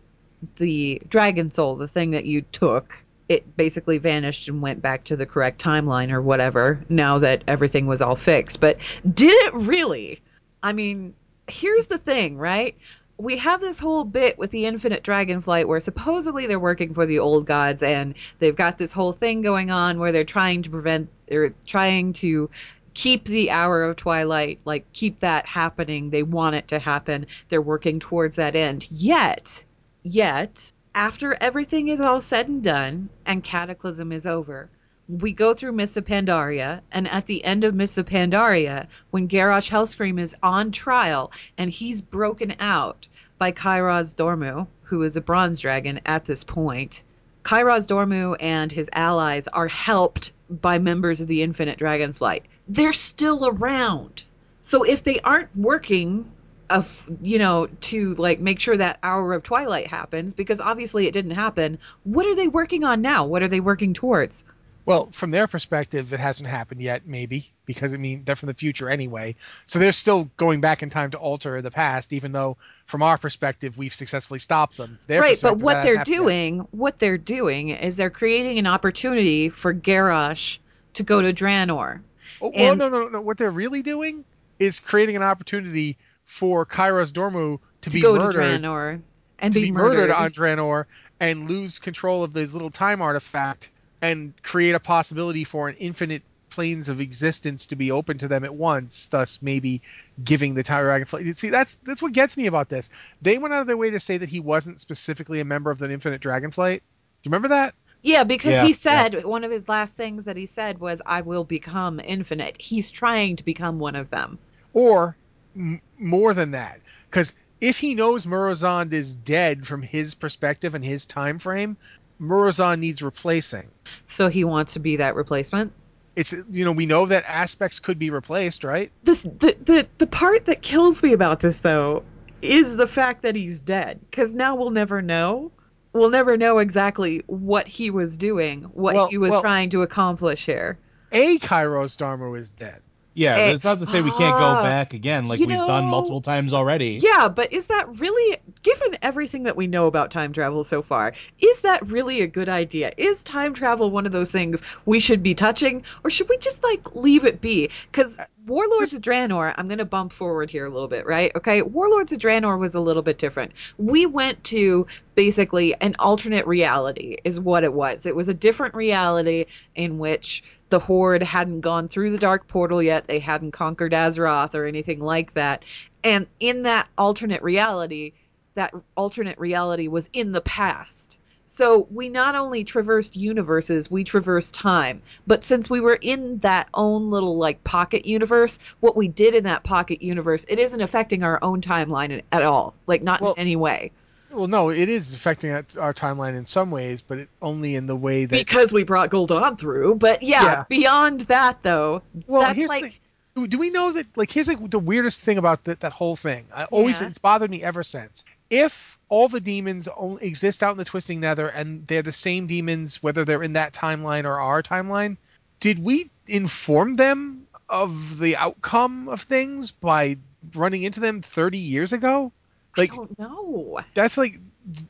the Dragon Soul, the thing that you took, it basically vanished and went back to the correct timeline or whatever. Now that everything was all fixed, but did it really? I mean, here's the thing, right? We have this whole bit with the Infinite Dragonflight where supposedly they're working for the old gods and they've got this whole thing going on where they're trying to prevent or trying to keep the hour of twilight like keep that happening. They want it to happen. They're working towards that end. Yet yet after everything is all said and done and cataclysm is over we go through Mists of Pandaria, and at the end of Mists of Pandaria, when Garrosh Hellscream is on trial and he's broken out by Kairozdormu, who is a bronze dragon at this point, Kairozdormu and his allies are helped by members of the Infinite Dragonflight. They're still around. So if they aren't working uh, of you know to like make sure that hour of twilight happens because obviously it didn't happen, what are they working on now? What are they working towards? Well, from their perspective, it hasn't happened yet, maybe because I mean they're from the future anyway. So they're still going back in time to alter the past, even though from our perspective we've successfully stopped them. Their right, but what they're hasn't yet. doing, what they're doing is they're creating an opportunity for Garrosh to go to Draenor. Oh, well, no, no, no. What they're really doing is creating an opportunity for Kairozdormu to, To be murdered, to Draenor and to be, be murdered on Draenor and lose control of this little time artifact and create a possibility for an infinite planes of existence to be open to them at once, thus maybe giving the Tower Dragonflight. See, that's that's what gets me about this. They went out of their way to say that he wasn't specifically a member of the Infinite Dragonflight. Do you remember that? Yeah, because Yeah, he said one of his last things that he said was, "I will become infinite." He's trying to become one of them. Or m- more than that, because if he knows Murozond is dead from his perspective and his time frame, Murozond needs replacing. So he wants to be that replacement. It's you know we know that aspects could be replaced, right? This the the the part that kills me about this though is the fact that he's dead. Because now we'll never know. We'll never know exactly what he was doing, what Well- he was well- trying to accomplish here. A Kairozdormu is dead. Yeah, Eh, that's not to say we can't go ah, back again like you we've done multiple times already. Yeah, but is that really, given everything that we know about time travel so far, is that really a good idea? Is time travel one of those things we should be touching, or should we just like leave it be? Because Warlords of Draenor, I'm going to bump forward here a little bit, right? Okay, Warlords of Draenor was a little bit different. We went to basically an alternate reality, is what it was. It was a different reality in which the Horde hadn't gone through the Dark Portal yet, they hadn't conquered Azeroth or anything like that. And in that alternate reality, that alternate reality was in the past. So we not only traversed universes, we traversed time. But since we were in that own little like pocket universe, what we did in that pocket universe, it isn't affecting our own timeline at all. Like not Well- in any way. Well, no, it is affecting our- timeline in some ways, but it, only in the way that. Because we brought Gul'dan through. But yeah, Yeah. beyond that though, well, that's here's like the, do we know that? Like, here's like the weirdest thing about that that whole thing. I always Yeah. it's bothered me ever since. If all the demons only exist out in the Twisting Nether and they're the same demons, whether they're in that timeline or our timeline, did we inform them of the outcome of things by running into them 30 years ago? Like, I don't know. that's like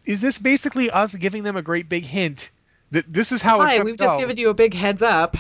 is this basically us giving them a great big hint that this is how it's Hi, we've just go? given you a big heads up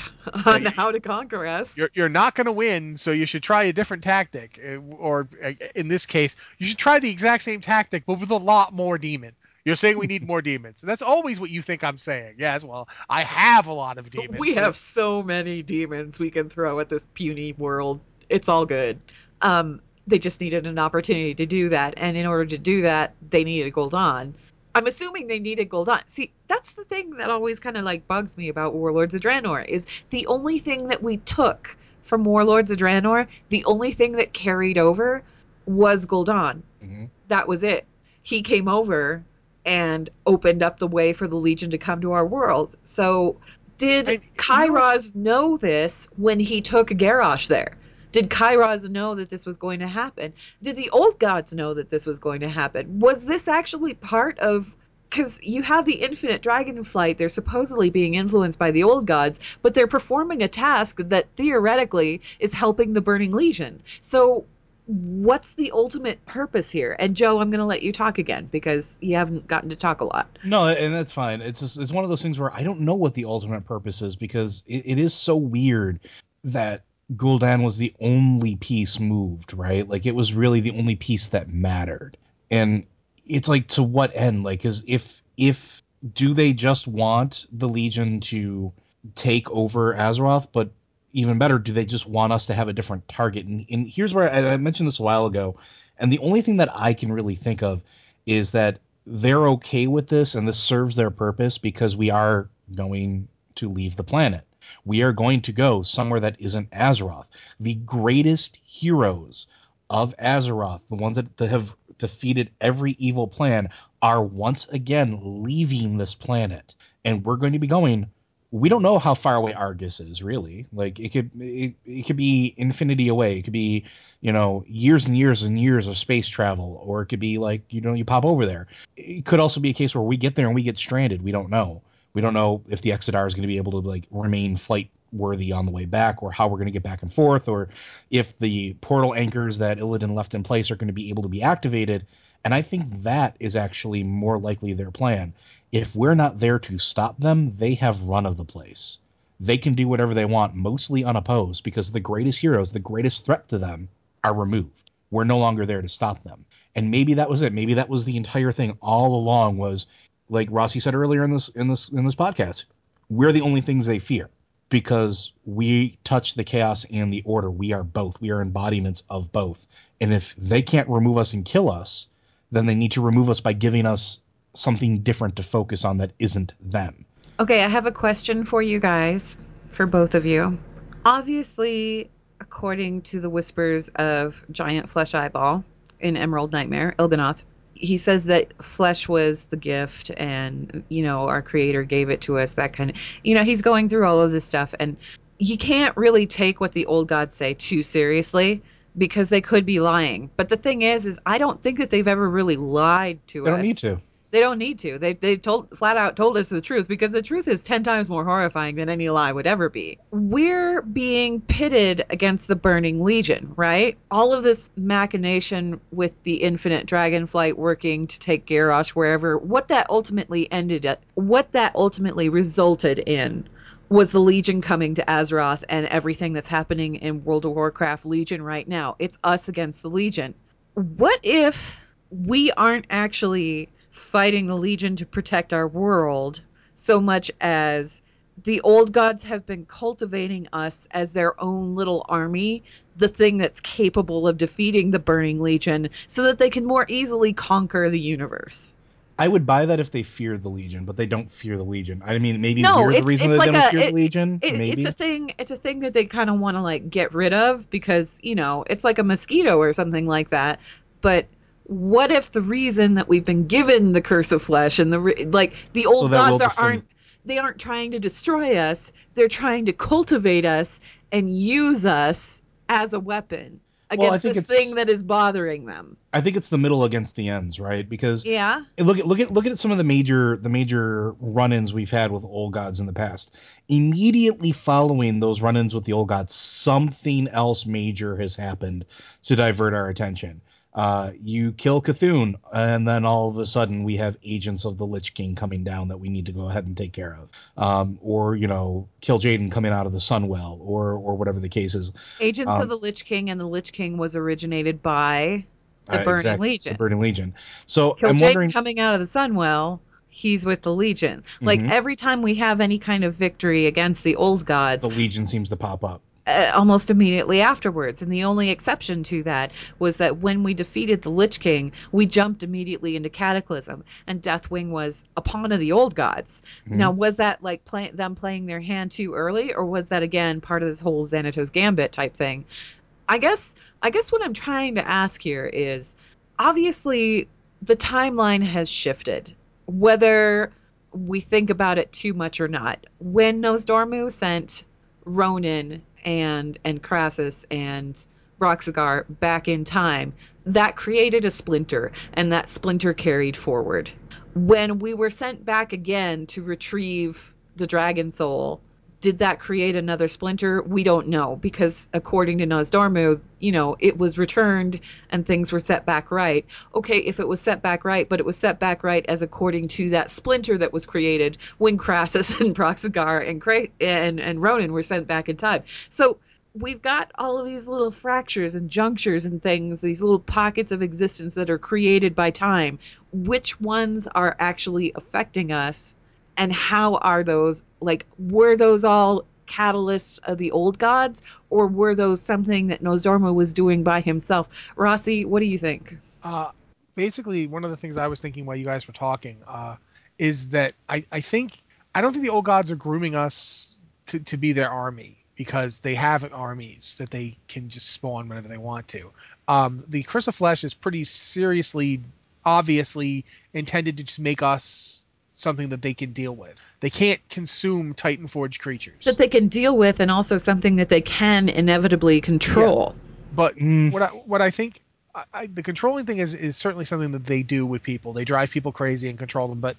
on how to conquer us. you're, you're not going to win so you should try a different tactic uh, or uh, in this case you should try the exact same tactic but with a lot more demon you're saying we need more demons that's always what you think i'm saying yes well i have a lot of demons We have so many demons we can throw at this puny world. It's all good. Um, they just needed an opportunity to do that, and in order to do that, they needed Gul'dan. I'm assuming they needed Gul'dan. See, that's the thing that always kind of like bugs me about Warlords of Draenor is the only thing that we took from Warlords of Draenor, the only thing that carried over was Gul'dan. Mhm. That was it. He came over and opened up the way for the Legion to come to our world. So, did I- you know Kairos know this when he took Garrosh there? Did Kairos know that this was going to happen? Did the old gods know that this was going to happen? Was this actually part of because you have the infinite dragon flight, they're supposedly being influenced by the old gods, but they're performing a task that theoretically is helping the Burning Legion. So, what's the ultimate purpose here? And Joe, I'm going to let you talk again because you haven't gotten to talk a lot. No, and that's fine. It's just, it's one of those things where I don't know what the ultimate purpose is because it, it is so weird that Gul'dan was the only piece moved, right? Like it was really the only piece that mattered, and it's like to what end? Like, is if if do they just want the Legion to take over Azeroth, but even better, do they just want us to have a different target? And, and here's where and I mentioned this a while ago, and the only thing that I can really think of is that they're okay with this and this serves their purpose because we are going to leave the planet. We are going to go somewhere that isn't Azeroth. The greatest heroes of Azeroth, the ones that, have defeated every evil plan, are once again leaving this planet. And we're going to be going. We don't know how far away Argus is, really. Like it could it, it could be infinity away. It could be, you know, years and years and years of space travel, or it could be like, you know, you pop over there it could also be a case where we get there and we get stranded. We don't know. We don't know if the Exodar is going to be able to like remain flight worthy on the way back, or how we're going to get back and forth, or if the portal anchors that Illidan left in place are going to be able to be activated. And I think that is actually more likely their plan. If we're not there to stop them, they have run of the place. They can do whatever they want, mostly unopposed, because the greatest heroes, the greatest threat to them, are removed. We're no longer there to stop them and maybe that was it maybe that was the entire thing all along was like rossi said earlier in this in this in this podcast we're the only things they fear because we touch the chaos and the order. We are both. We are embodiments of both. And if they can't remove us and kill us then they need to remove us by giving us something different to focus on that isn't them. Okay, I have a question for you guys, for both of you. Obviously, according to the whispers of Giant Flesh Eyeball in Emerald Nightmare, Il'gynoth, he says that flesh was the gift and, you know, our creator gave it to us, that kind of. You know, he's going through all of this stuff, and you can't really take what the old gods say too seriously because they could be lying. But the thing is, is I don't think that they've ever really lied to us. They us. don't need to. They don't need to. They they told flat out told us the truth because the truth is ten times more horrifying than any lie would ever be. We're being pitted against the Burning Legion, right? All of this machination with the Infinite Dragonflight working to take Garrosh wherever. What that ultimately ended at, what that ultimately resulted in was the Legion coming to Azeroth and everything that's happening in World of Warcraft Legion right now. It's us against the Legion. What if we aren't actually fighting the Legion to protect our world so much as the old gods have been cultivating us as their own little army, the thing that's capable of defeating the Burning Legion, so that they can more easily conquer the universe. I would buy that if they feared the Legion, but they don't fear the Legion. I mean, maybe No, the reason that they like don't a- fear it- the Legion. It, maybe. it's a thing. It's a thing that they kind of want to like get rid of because you know it's like a mosquito or something like that. But what if the reason that we've been given the curse of flesh and the re- like the old will gods are, defend- aren't they aren't trying to destroy us? They're trying to cultivate us and use us as a weapon against think this thing that is bothering them. I think it's the middle against the ends, right? Because Yeah. look at look at look at some of the major the major run-ins we've had with old gods in the past. Immediately following those run-ins with the old gods, something else major has happened to divert our attention. Uh, you kill Cthulhu, and then all of a sudden we have agents of the Lich King coming down that we need to go ahead and take care of. Um, or you know, Kil'jaeden coming out of the Sunwell, or or whatever the case is. Agents Um, of the Lich King and the Lich King was originated by the Uh, Burning exact- Legion. The Burning Legion. So Kill I'm Jake wondering. coming out of the Sunwell, he's with the Legion. Like Mhm. every time we have any kind of victory against the old gods, the Legion seems to pop up. Uh, almost immediately afterwards. And the only exception to that was that when we defeated the Lich King, we jumped immediately into Cataclysm, and Deathwing was a pawn of the old gods. Mhm. Now, was that like play- them playing their hand too early, or was that again part of this whole Xanatos Gambit type thing? I guess I guess what I'm trying to ask here is obviously the timeline has shifted, whether we think about it too much or not. When Nozdormu sent Rhonin and and Krasus and Broxigar back in time, that created a splinter, and that splinter carried forward. When we were sent back again to retrieve the Dragon Soul, did that create another splinter? We don't know because according to Nozdormu, you know, it was returned and things were set back right. Okay, if it was set back right, but it was set back right as according to that splinter that was created when Krasus <laughs> and Broxigar and Cra- and and Rhonin were sent back in time. So we've got all of these little fractures and junctures and things, these little pockets of existence that are created by time. Which ones are actually affecting us? And how are those like were those all catalysts of the old gods or were those something that Nozdormu was doing by himself Rossi what do you think Uh, basically, one of the things I was thinking while you guys were talking uh, is that I, I think I don't think the old gods are grooming us to, to be their army because they have armies that they can just spawn whenever they want to. Um, the Curse of Flesh is pretty seriously, obviously intended to just make us something that they can deal with. They can't consume Titan Forge creatures. that they can deal with and also something that they can inevitably control But Mm. what I what I think I, I, the controlling thing is is certainly something that they do with people. They drive people crazy and control them. But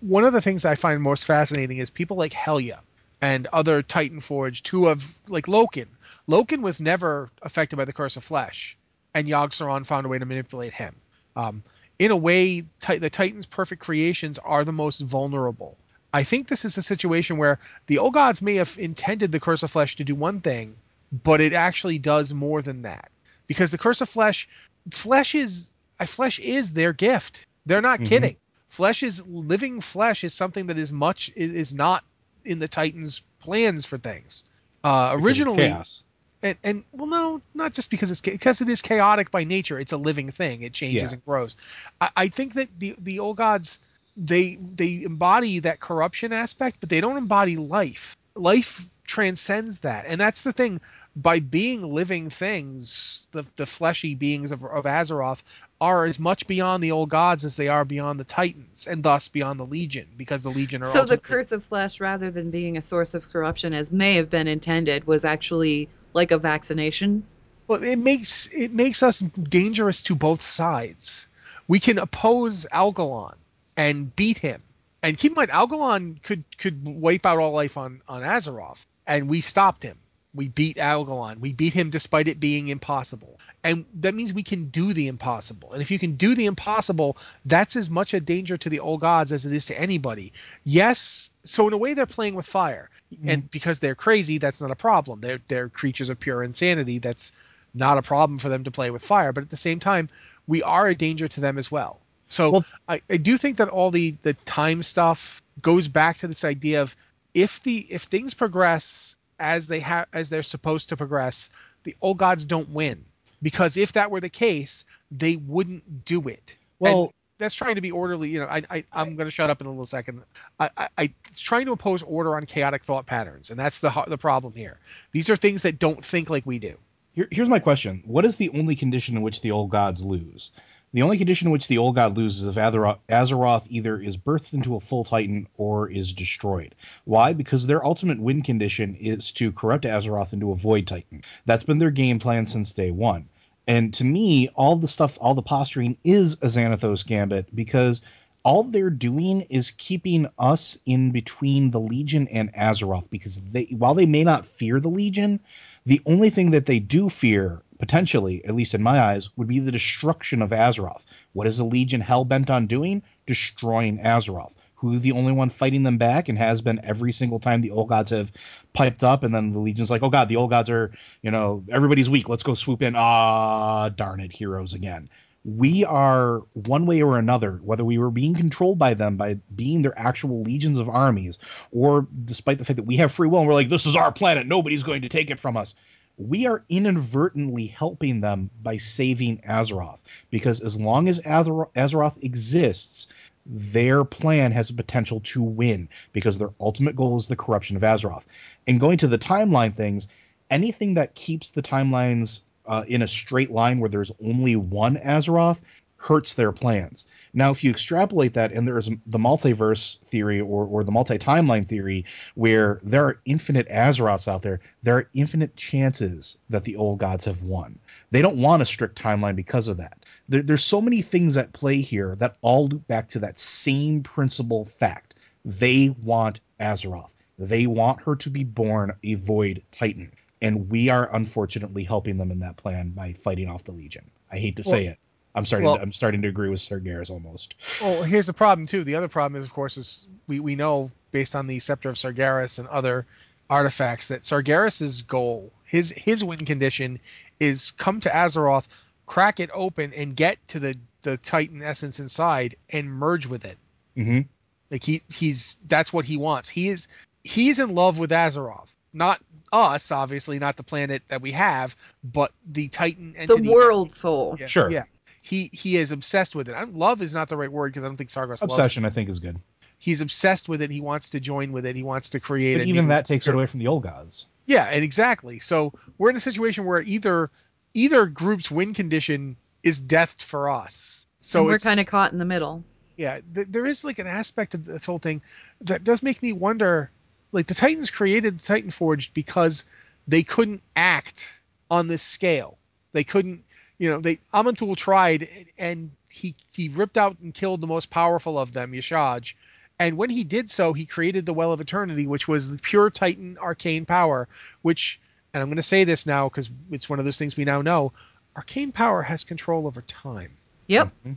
one of the things I find most fascinating is people like Helya and other Titan Forged who have like Loken. Loken was never affected by the Curse of Flesh, and Yogg-Saron found a way to manipulate him. Um, in a way, the Titans' perfect creations are the most vulnerable. I think this is a situation where the old gods may have intended the Curse of Flesh to do one thing, but it actually does more than that because the curse of flesh flesh is uh, flesh is their gift they're not Mhm. kidding flesh is living flesh is something that is much is not in the titans plans for things uh originally chaos. And, and well no not just because it's because it is chaotic by nature. It's a living thing. It changes Yeah. and grows. I, I think that the the old gods they they embody that corruption aspect but they don't embody life. Life transcends that. And that's the thing. By being living things the, the fleshy beings of, of azeroth are as much beyond the old gods as they are beyond the titans and thus beyond the legion because the legion are so the curse of flesh rather than being a source of corruption as may have been intended was actually like a vaccination Well, it makes it makes us dangerous to both sides. We can oppose Algalon and beat him. And keep in mind, Algalon could could wipe out all life on on Azeroth, and we stopped him. We beat Algalon. We beat him despite it being impossible. And that means we can do the impossible. And if you can do the impossible, that's as much a danger to the old gods as it is to anybody. Yes, so in a way they're playing with fire. Mm-hmm. And because they're crazy, that's not a problem. They're they're creatures of pure insanity. That's not a problem for them to play with fire. But at the same time, we are a danger to them as well. So Well- I, I do think that all the the time stuff goes back to this idea of if the if things progress as they have as they're supposed to progress, the old gods don't win. Because if that were the case, they wouldn't do it. Well- that's trying to be orderly. You know, I, I I'm going to shut up in a little second. I, I, I it's trying to impose order on chaotic thought patterns, and that's the the problem here. These are things that don't think like we do. Here, here's my question: What is the only condition in which the old gods lose? The only condition in which the old god loses is if Azeroth, Azeroth either is birthed into a full Titan or is destroyed. Why? Because their ultimate win condition is to corrupt Azeroth into a Void Titan. That's been their game plan since day one. And to me, all the stuff, all the posturing is a Xanatos gambit because all they're doing is keeping us in between the Legion and Azeroth because they, while they may not fear the Legion, the only thing that they do fear, potentially, at least in my eyes, would be the destruction of Azeroth. What is the Legion hell bent on doing? Destroying Azeroth. Who's the only one fighting them back and has been every single time the old gods have piped up, and then the Legion's like, oh god, the old gods are, you know, everybody's weak. Let's go swoop in. Ah, darn it, heroes again. We are one way or another, whether we were being controlled by them by being their actual legions of armies, or despite the fact that we have free will and we're like, this is our planet, nobody's going to take it from us we are inadvertently helping them by saving Azeroth because as long as Azer- Azeroth exists, their plan has the potential to win because their ultimate goal is the corruption of Azeroth. And going to the timeline things, anything that keeps the timelines uh, in a straight line where there's only one Azeroth hurts their plans. Now, if you extrapolate that, and there's the multiverse theory or, or the multi timeline theory, where there are infinite Azeroths out there, there are infinite chances that the old gods have won. They don't want a strict timeline because of that. There, there's so many things at play here that all loop back to that same principal fact. They want Azeroth. They want her to be born a void titan. And we are unfortunately helping them in that plan by fighting off the Legion. I hate to say Well- it. I'm starting. well- to, I'm starting to agree with Sargeras almost. Well, here's the problem too. The other problem is, of course, is we, we know based on the Scepter of Sargeras and other artifacts that Sargeras's goal, his his win condition, is come to Azeroth, crack it open, and get to the the Titan essence inside and merge with it. Mm-hmm. Like he he's that's what he wants. He is he's in love with Azeroth, not us, obviously, not the planet that we have, but the Titan entity. The world soul. Yeah, Sure. Yeah. He he is obsessed with it. I, love is not the right word because I don't think Sargos loves it Obsession, I think, is good. he's obsessed with it. He wants to join with it. He wants to create. But even new- that takes it away from the old gods. Yeah, and exactly. So we're in a situation where either either group's win condition is death for us. So So we're kind of caught in the middle. yeah. Th- there is like an aspect of this whole thing that does make me wonder. Like the Titans created the Titan Forged because they couldn't act on this scale. They couldn't. You know, they Aman'Thul tried, and he he ripped out and killed the most powerful of them, Y'Shaarj. And when he did so, he created the Well of Eternity, which was the pure Titan arcane power. Which, and I'm going to say this now because it's one of those things we now know. Arcane power has control over time, Yep. Mm-hmm.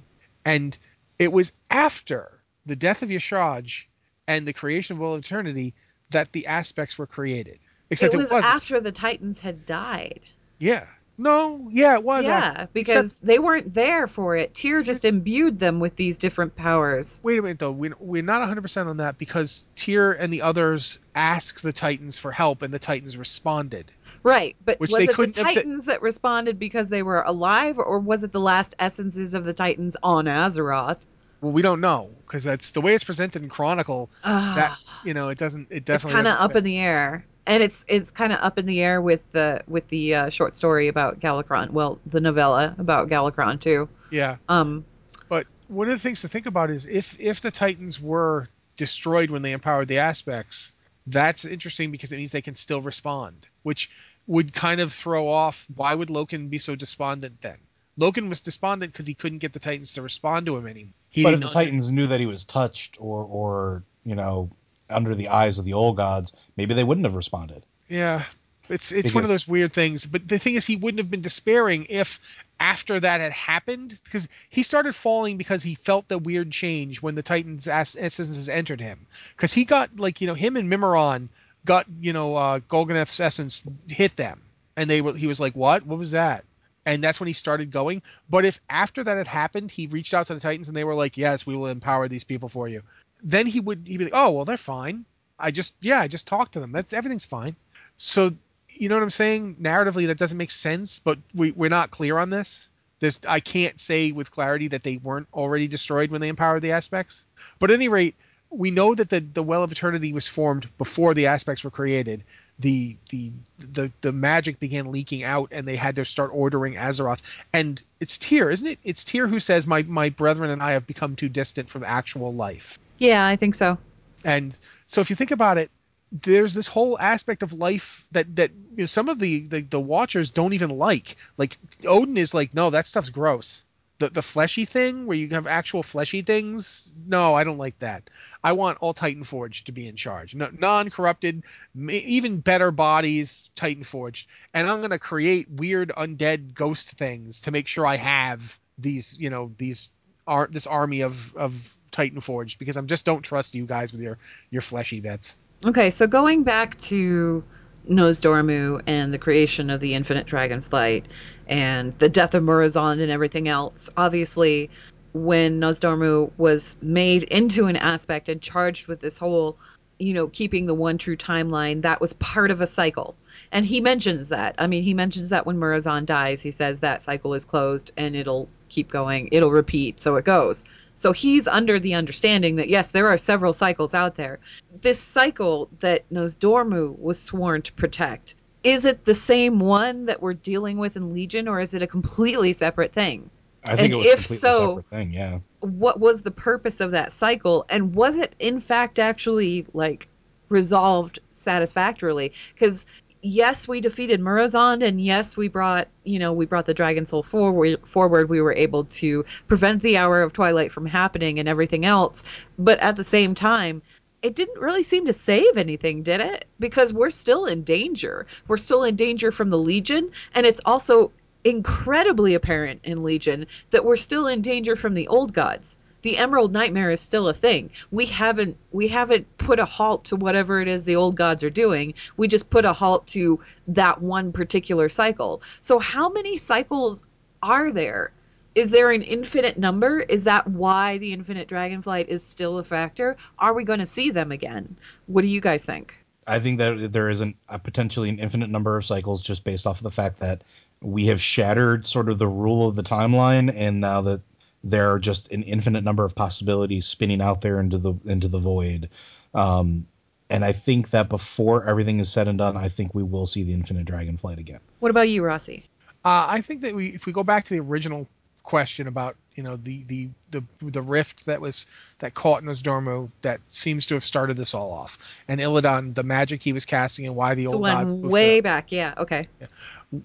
and it was after the death of Y'Shaarj and the creation of Well of Eternity that the aspects were created. Except it it, was wasn't. after the Titans had died. yeah. No. Yeah, it was. yeah, after. because Except- they weren't there for it. Tyr just imbued them with these different powers. Wait a minute, though. We're not 100% on that because Tyr and the others asked the Titans for help, and the Titans responded. Right, but Which was it the couldn't have fi- Titans that responded because they were alive, or was it the last essences of the Titans on Azeroth? Well, we don't know because that's the way it's presented in Chronicle. Ah, That you know, it doesn't. It it's definitely kind of up say. in the air, and it's it's kind of up in the air with the with the uh, short story about Galakrond. Well, the novella about Galakrond too. Yeah, Um, but one of the things to think about is if if the Titans were destroyed when they empowered the aspects, that's interesting because it means they can still respond. Which would kind of throw off why would Loken be so despondent then? Loken was despondent because he couldn't get the Titans to respond to him anymore. He but if the Titans knew that he was touched or or you know under the eyes of the old gods, maybe they wouldn't have responded. Yeah, it's it's one of those weird things. But the thing is, he wouldn't have been despairing if after that had happened, because he started falling because he felt the weird change when the Titans' essences entered him. Because he got like you know him and Mimiron got you know uh, Golganneth's essence hit them, and they were he was like, what? What was that? And that's when he started going. But if after that had happened, he reached out to the Titans and they were like, yes, we will empower these people for you. Then he would he'd be like, oh well, they're fine. I just yeah, I just talked to them. That's everything's fine. So you know what I'm saying? Narratively, that doesn't make sense, but we, we're not clear on this. There's, I can't say with clarity that they weren't already destroyed when they empowered the aspects. But at any rate, we know that the, the Well of Eternity was formed before the aspects were created. The, the the the magic began leaking out, and they had to start ordering Azeroth. And it's Tyr, isn't it? It's Tyr who says, "My my brethren and I have become too distant from actual life." Yeah, I think so. And so if you think about it, there's this whole aspect of life that that you know, some of the, the the watchers don't even like. Like Odin is like, no, that stuff's gross. The the fleshy thing where you have actual fleshy things, no, I don't like that. I want all Titan Forged to be in charge, no, non-corrupted, even better bodies, Titan Forged, and I'm gonna create weird undead ghost things to make sure I have these, you know, these are this army of of Titan Forged because I just don't trust you guys with your your fleshy bits. Okay, so going back to Nozdormu and the creation of the Infinite Dragonflight and the death of Murozond and everything else, obviously, when Nozdormu was made into an aspect and charged with this whole, you know, keeping the one true timeline, that was part of a cycle. And he mentions that. I mean, he mentions that when Murozond dies, he says that cycle is closed and it'll keep going, it'll repeat, so it goes. So he's under the understanding that yes, there are several cycles out there. This cycle that Nozdormu was sworn to protect, is it the same one that we're dealing with in Legion, or is it a completely separate thing? I think And it was a if completely so- separate thing. Yeah. What was the purpose of that cycle, and was it in fact actually like resolved satisfactorily? Because yes, we defeated Murozond, and yes, we brought you know we brought the Dragon Soul forward. Forward, we were able to prevent the Hour of Twilight from happening and everything else. But at the same time, it didn't really seem to save anything, did it? Because we're still in danger. We're still in danger from the Legion, and it's also incredibly apparent in Legion that we're still in danger from the old gods. The Emerald Nightmare is still a thing. We haven't we haven't put a halt to whatever it is the old gods are doing. We just put a halt to that one particular cycle. So how many cycles are there? Is there an infinite number? Is that why the infinite dragonflight is still a factor? Are we going to see them again? What do you guys think? I think that there isn't a potentially an infinite number of cycles just based off of the fact that we have shattered sort of the rule of the timeline, and now that there are just an infinite number of possibilities spinning out there into the into the void. Um, and I think that before everything is said and done, I think we will see the infinite dragonflight again. What about you, Rossi? Uh, I think that we, if we go back to the original question about you know the the the, the rift that was that caught Nozdormu that seems to have started this all off, and Illidan, the magic he was casting, and why the The old gods one moved way back, yeah, okay.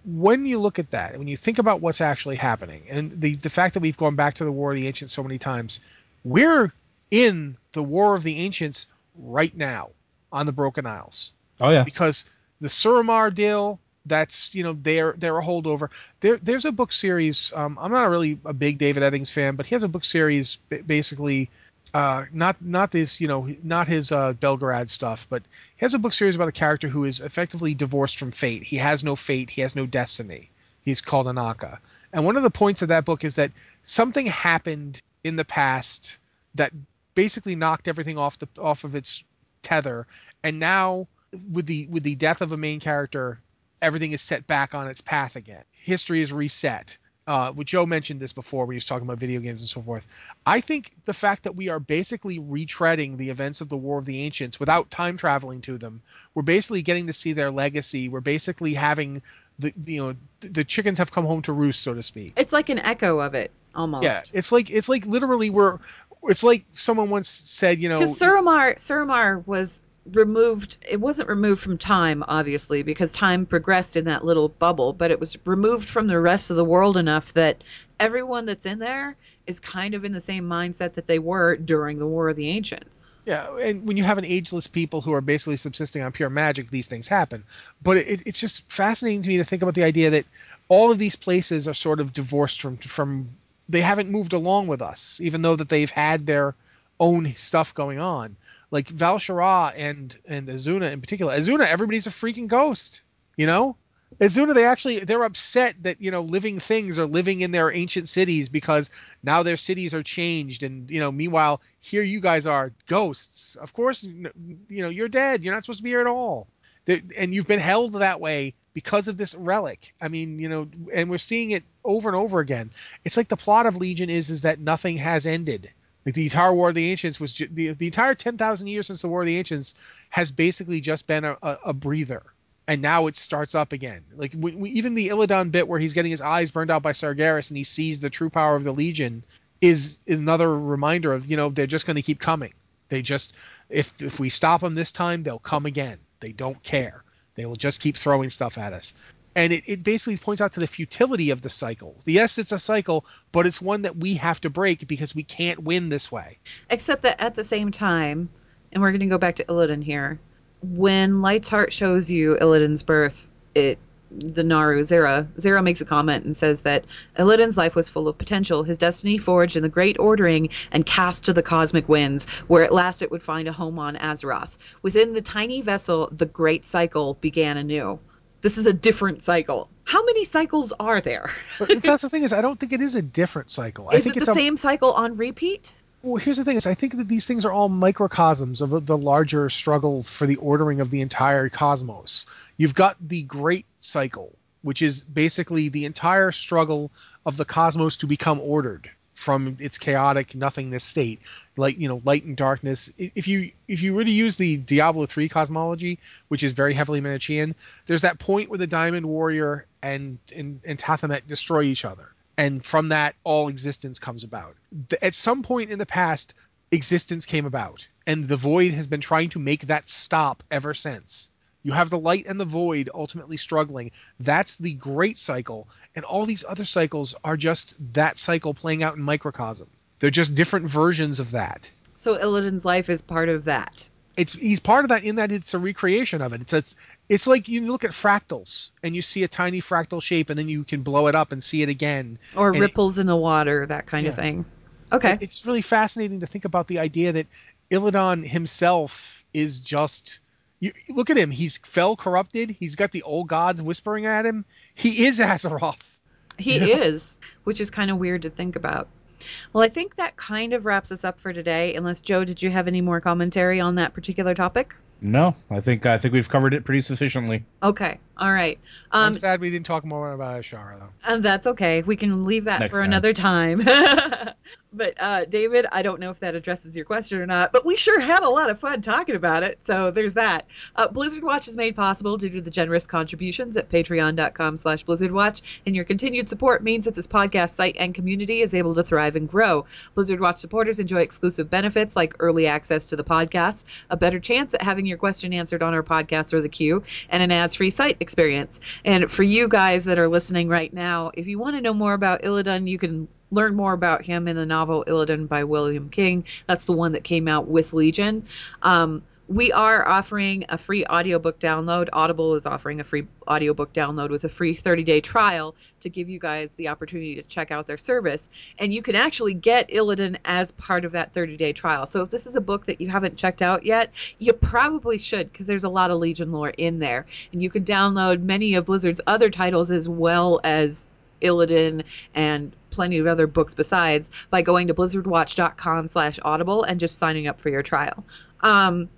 When you look at that, when you think about what's actually happening, and the the fact that we've gone back to the War of the Ancients so many times, we're in the War of the Ancients right now on the Broken Isles. Oh yeah, because the Suramar deal that's you know they're they're a holdover. There there's a book series um, i'm not really a big david eddings fan but he has a book series ba- basically uh, not not this you know not his uh, Belgariad stuff but he has a book series about a character who is effectively divorced from fate. He has no fate. He has no destiny. He's called Anakha. And one of the points of that book is that something happened in the past that basically knocked everything off the off of its tether. And now with the with the death of a main character everything is set back on its path again. History is reset uh, Joe mentioned this before when he was talking about video games and so forth. I think the fact that we are basically retreading the events of the War of the Ancients without time traveling to them, we're basically getting to see their legacy. We're basically having the you know the chickens have come home to roost, so to speak. It's like an echo of it almost. Yeah, it's like it's like literally we're it's like someone once said, you know, Because Suramar, Suramar was removed it wasn't removed from time obviously because time progressed in that little bubble but it was removed from the rest of the world enough that everyone that's in there is kind of in the same mindset that they were during the war of the ancients Yeah, and when you have an ageless people who are basically subsisting on pure magic, these things happen. But it, it's just fascinating to me to think about the idea that all of these places are sort of divorced from from they haven't moved along with us, even though that they've had their own stuff going on. Like Val'sharah and and Azsuna in particular. Azsuna, everybody's a freaking ghost, you know. Azsuna, they actually they're upset that you know living things are living in their ancient cities because now their cities are changed, and you know meanwhile here you guys are ghosts. Of course, you know you're dead. You're not supposed to be here at all, and you've been held that way because of this relic. I mean, you know, and we're seeing it over and over again. It's like the plot of Legion is is that nothing has ended. Like the entire War of the Ancients was ju- the the entire ten thousand years since the War of the Ancients has basically just been a, a, a breather and now it starts up again. Like we, we, even the Illidan bit where he's getting his eyes burned out by Sargeras and he sees the true power of the Legion is, is another reminder of you know they're just going to keep coming. They just if if we stop them this time, they'll come again. They don't care. They will just keep throwing stuff at us. And it, it basically points out to the futility of the cycle. Yes, it's a cycle, but it's one that we have to break because we can't win this way. except that at the same time and we're going to go back to Illidan here when Light's Heart shows you Illidan's birth it the naaru Xe'ra Xe'ra makes a comment and says that Illidan's life was full of potential his destiny forged in the great ordering and cast to the cosmic winds where at last it would find a home on Azeroth within the tiny vessel the great cycle began anew this is a different cycle how many cycles are there that's <laughs> the thing is, I don't think it is a different cycle. I is think it it's the a, same cycle on repeat Well, here's the thing: is I think that these things are all microcosms of the larger struggle for the ordering of the entire cosmos. You've got the Great Cycle, which is basically the entire struggle of the cosmos to become ordered from its chaotic nothingness state, like you know, light and darkness. If you if you were to use the Diablo three cosmology, which is very heavily Manichean, there's that point where the Diamond Warrior and and, and Tathamet destroy each other and from that all existence comes about at some point in the past existence came about and the void has been trying to make that stop ever since you have the light and the void ultimately struggling that's the great cycle and all these other cycles are just that cycle playing out in microcosm they're just different versions of that so Illidan's life is part of that it's he's part of that in that it's a recreation of it. It's it's it's like you look at fractals and you see a tiny fractal shape and then you can blow it up and see it again. or And it- ripples in the water, that kind of thing. Okay. It's really fascinating to think about the idea that Illidan himself is just you look at him, he's fell corrupted, he's got the old gods whispering at him. He is <laughs> Azeroth. he Yeah. is, which is kind of weird to think about. Well, I think that kind of wraps us up for today. Unless Joe, did you have any more commentary on that particular topic? No, I think I think we've covered it pretty sufficiently. Okay. All right. I'm Um, sad we didn't talk more about Azshara though. and that's okay. We can leave that Next for time. another time. <laughs> but uh, David, I don't know if that addresses your question or not, but we sure had a lot of fun talking about it. So there's that. Uh, Blizzard Watch is made possible due to the generous contributions at patreon.com slash blizzardwatch, and your continued support means that this podcast site and community is able to thrive and grow. Blizzard Watch supporters enjoy exclusive benefits like early access to the podcast, a better chance at having your question answered on our podcast or the queue, and an ads-free site experience. And for you guys that are listening right now, if you want to know more about Illidan, you can learn more about him in the novel Illidan by William King. That's the one that came out with Legion. Um, we are offering a free audiobook download. Audible is offering a free audiobook download with a free 30-day trial to give you guys the opportunity to check out their service. And you can actually get Illidan as part of that 30-day trial. So if this is a book that you haven't checked out yet, you probably should because there's a lot of Legion lore in there. And you can download many of Blizzard's other titles as well as Illidan and plenty of other books besides by going to blizzardwatch.com slash audible and just signing up for your trial. Um,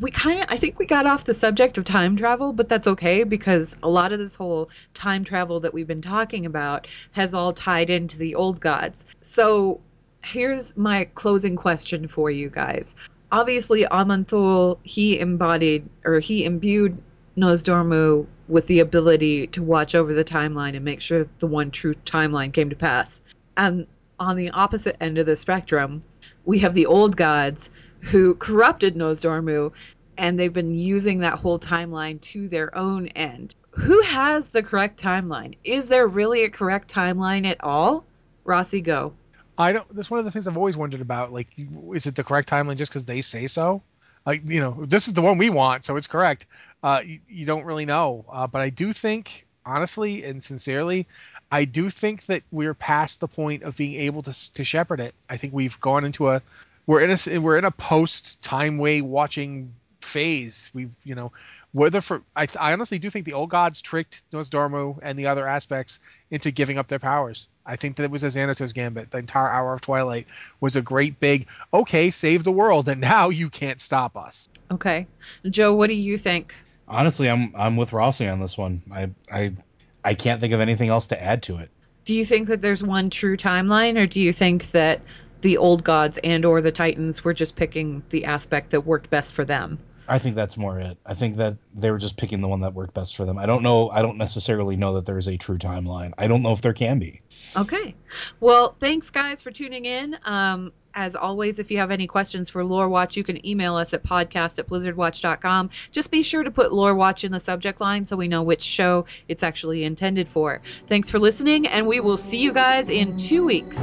we kind of i think we got off the subject of time travel but that's okay because a lot of this whole time travel that we've been talking about has all tied into the old gods. So here's my closing question for you guys. Obviously Aman'Thul he embodied or he imbued Nozdormu with the ability to watch over the timeline and make sure the one true timeline came to pass. And on the opposite end of the spectrum we have the old gods who corrupted Nozdormu and they've been using that whole timeline to their own end. Who has the correct timeline? Is there really a correct timeline at all? Rossi, go. I don't. That's one of the things I've always wondered about. Like, is it the correct timeline just because they say so? Like, you know, this is the one we want, so it's correct. Uh, you, you don't really know. Uh, but I do think, honestly and sincerely, I do think that we're past the point of being able to to shepherd it. I think we've gone into a we're in a we're in a post Timeway watching phase. We've you know whether for I, I honestly do think the old gods tricked Nozdormu and the other aspects into giving up their powers. I think that it was a Xanatos gambit. The entire hour of Twilight was a great big okay, save the world, and now you can't stop us. Okay, Joe, what do you think? Honestly, I'm I'm with Rossi on this one. I I I can't think of anything else to add to it. Do you think that there's one true timeline, or do you think that the old gods and or the titans were just picking the aspect that worked best for them? I think that's more it. I think that they were just picking the one that worked best for them. I don't know. I don't necessarily know that there is a true timeline. I don't know if there can be. Okay. Well, thanks guys for tuning in. Um, as always, if you have any questions for Lore Watch, you can email us at podcast at blizzardwatch.com. Just be sure to put Lore Watch in the subject line so we know which show it's actually intended for. Thanks for listening, and we will see you guys in two weeks.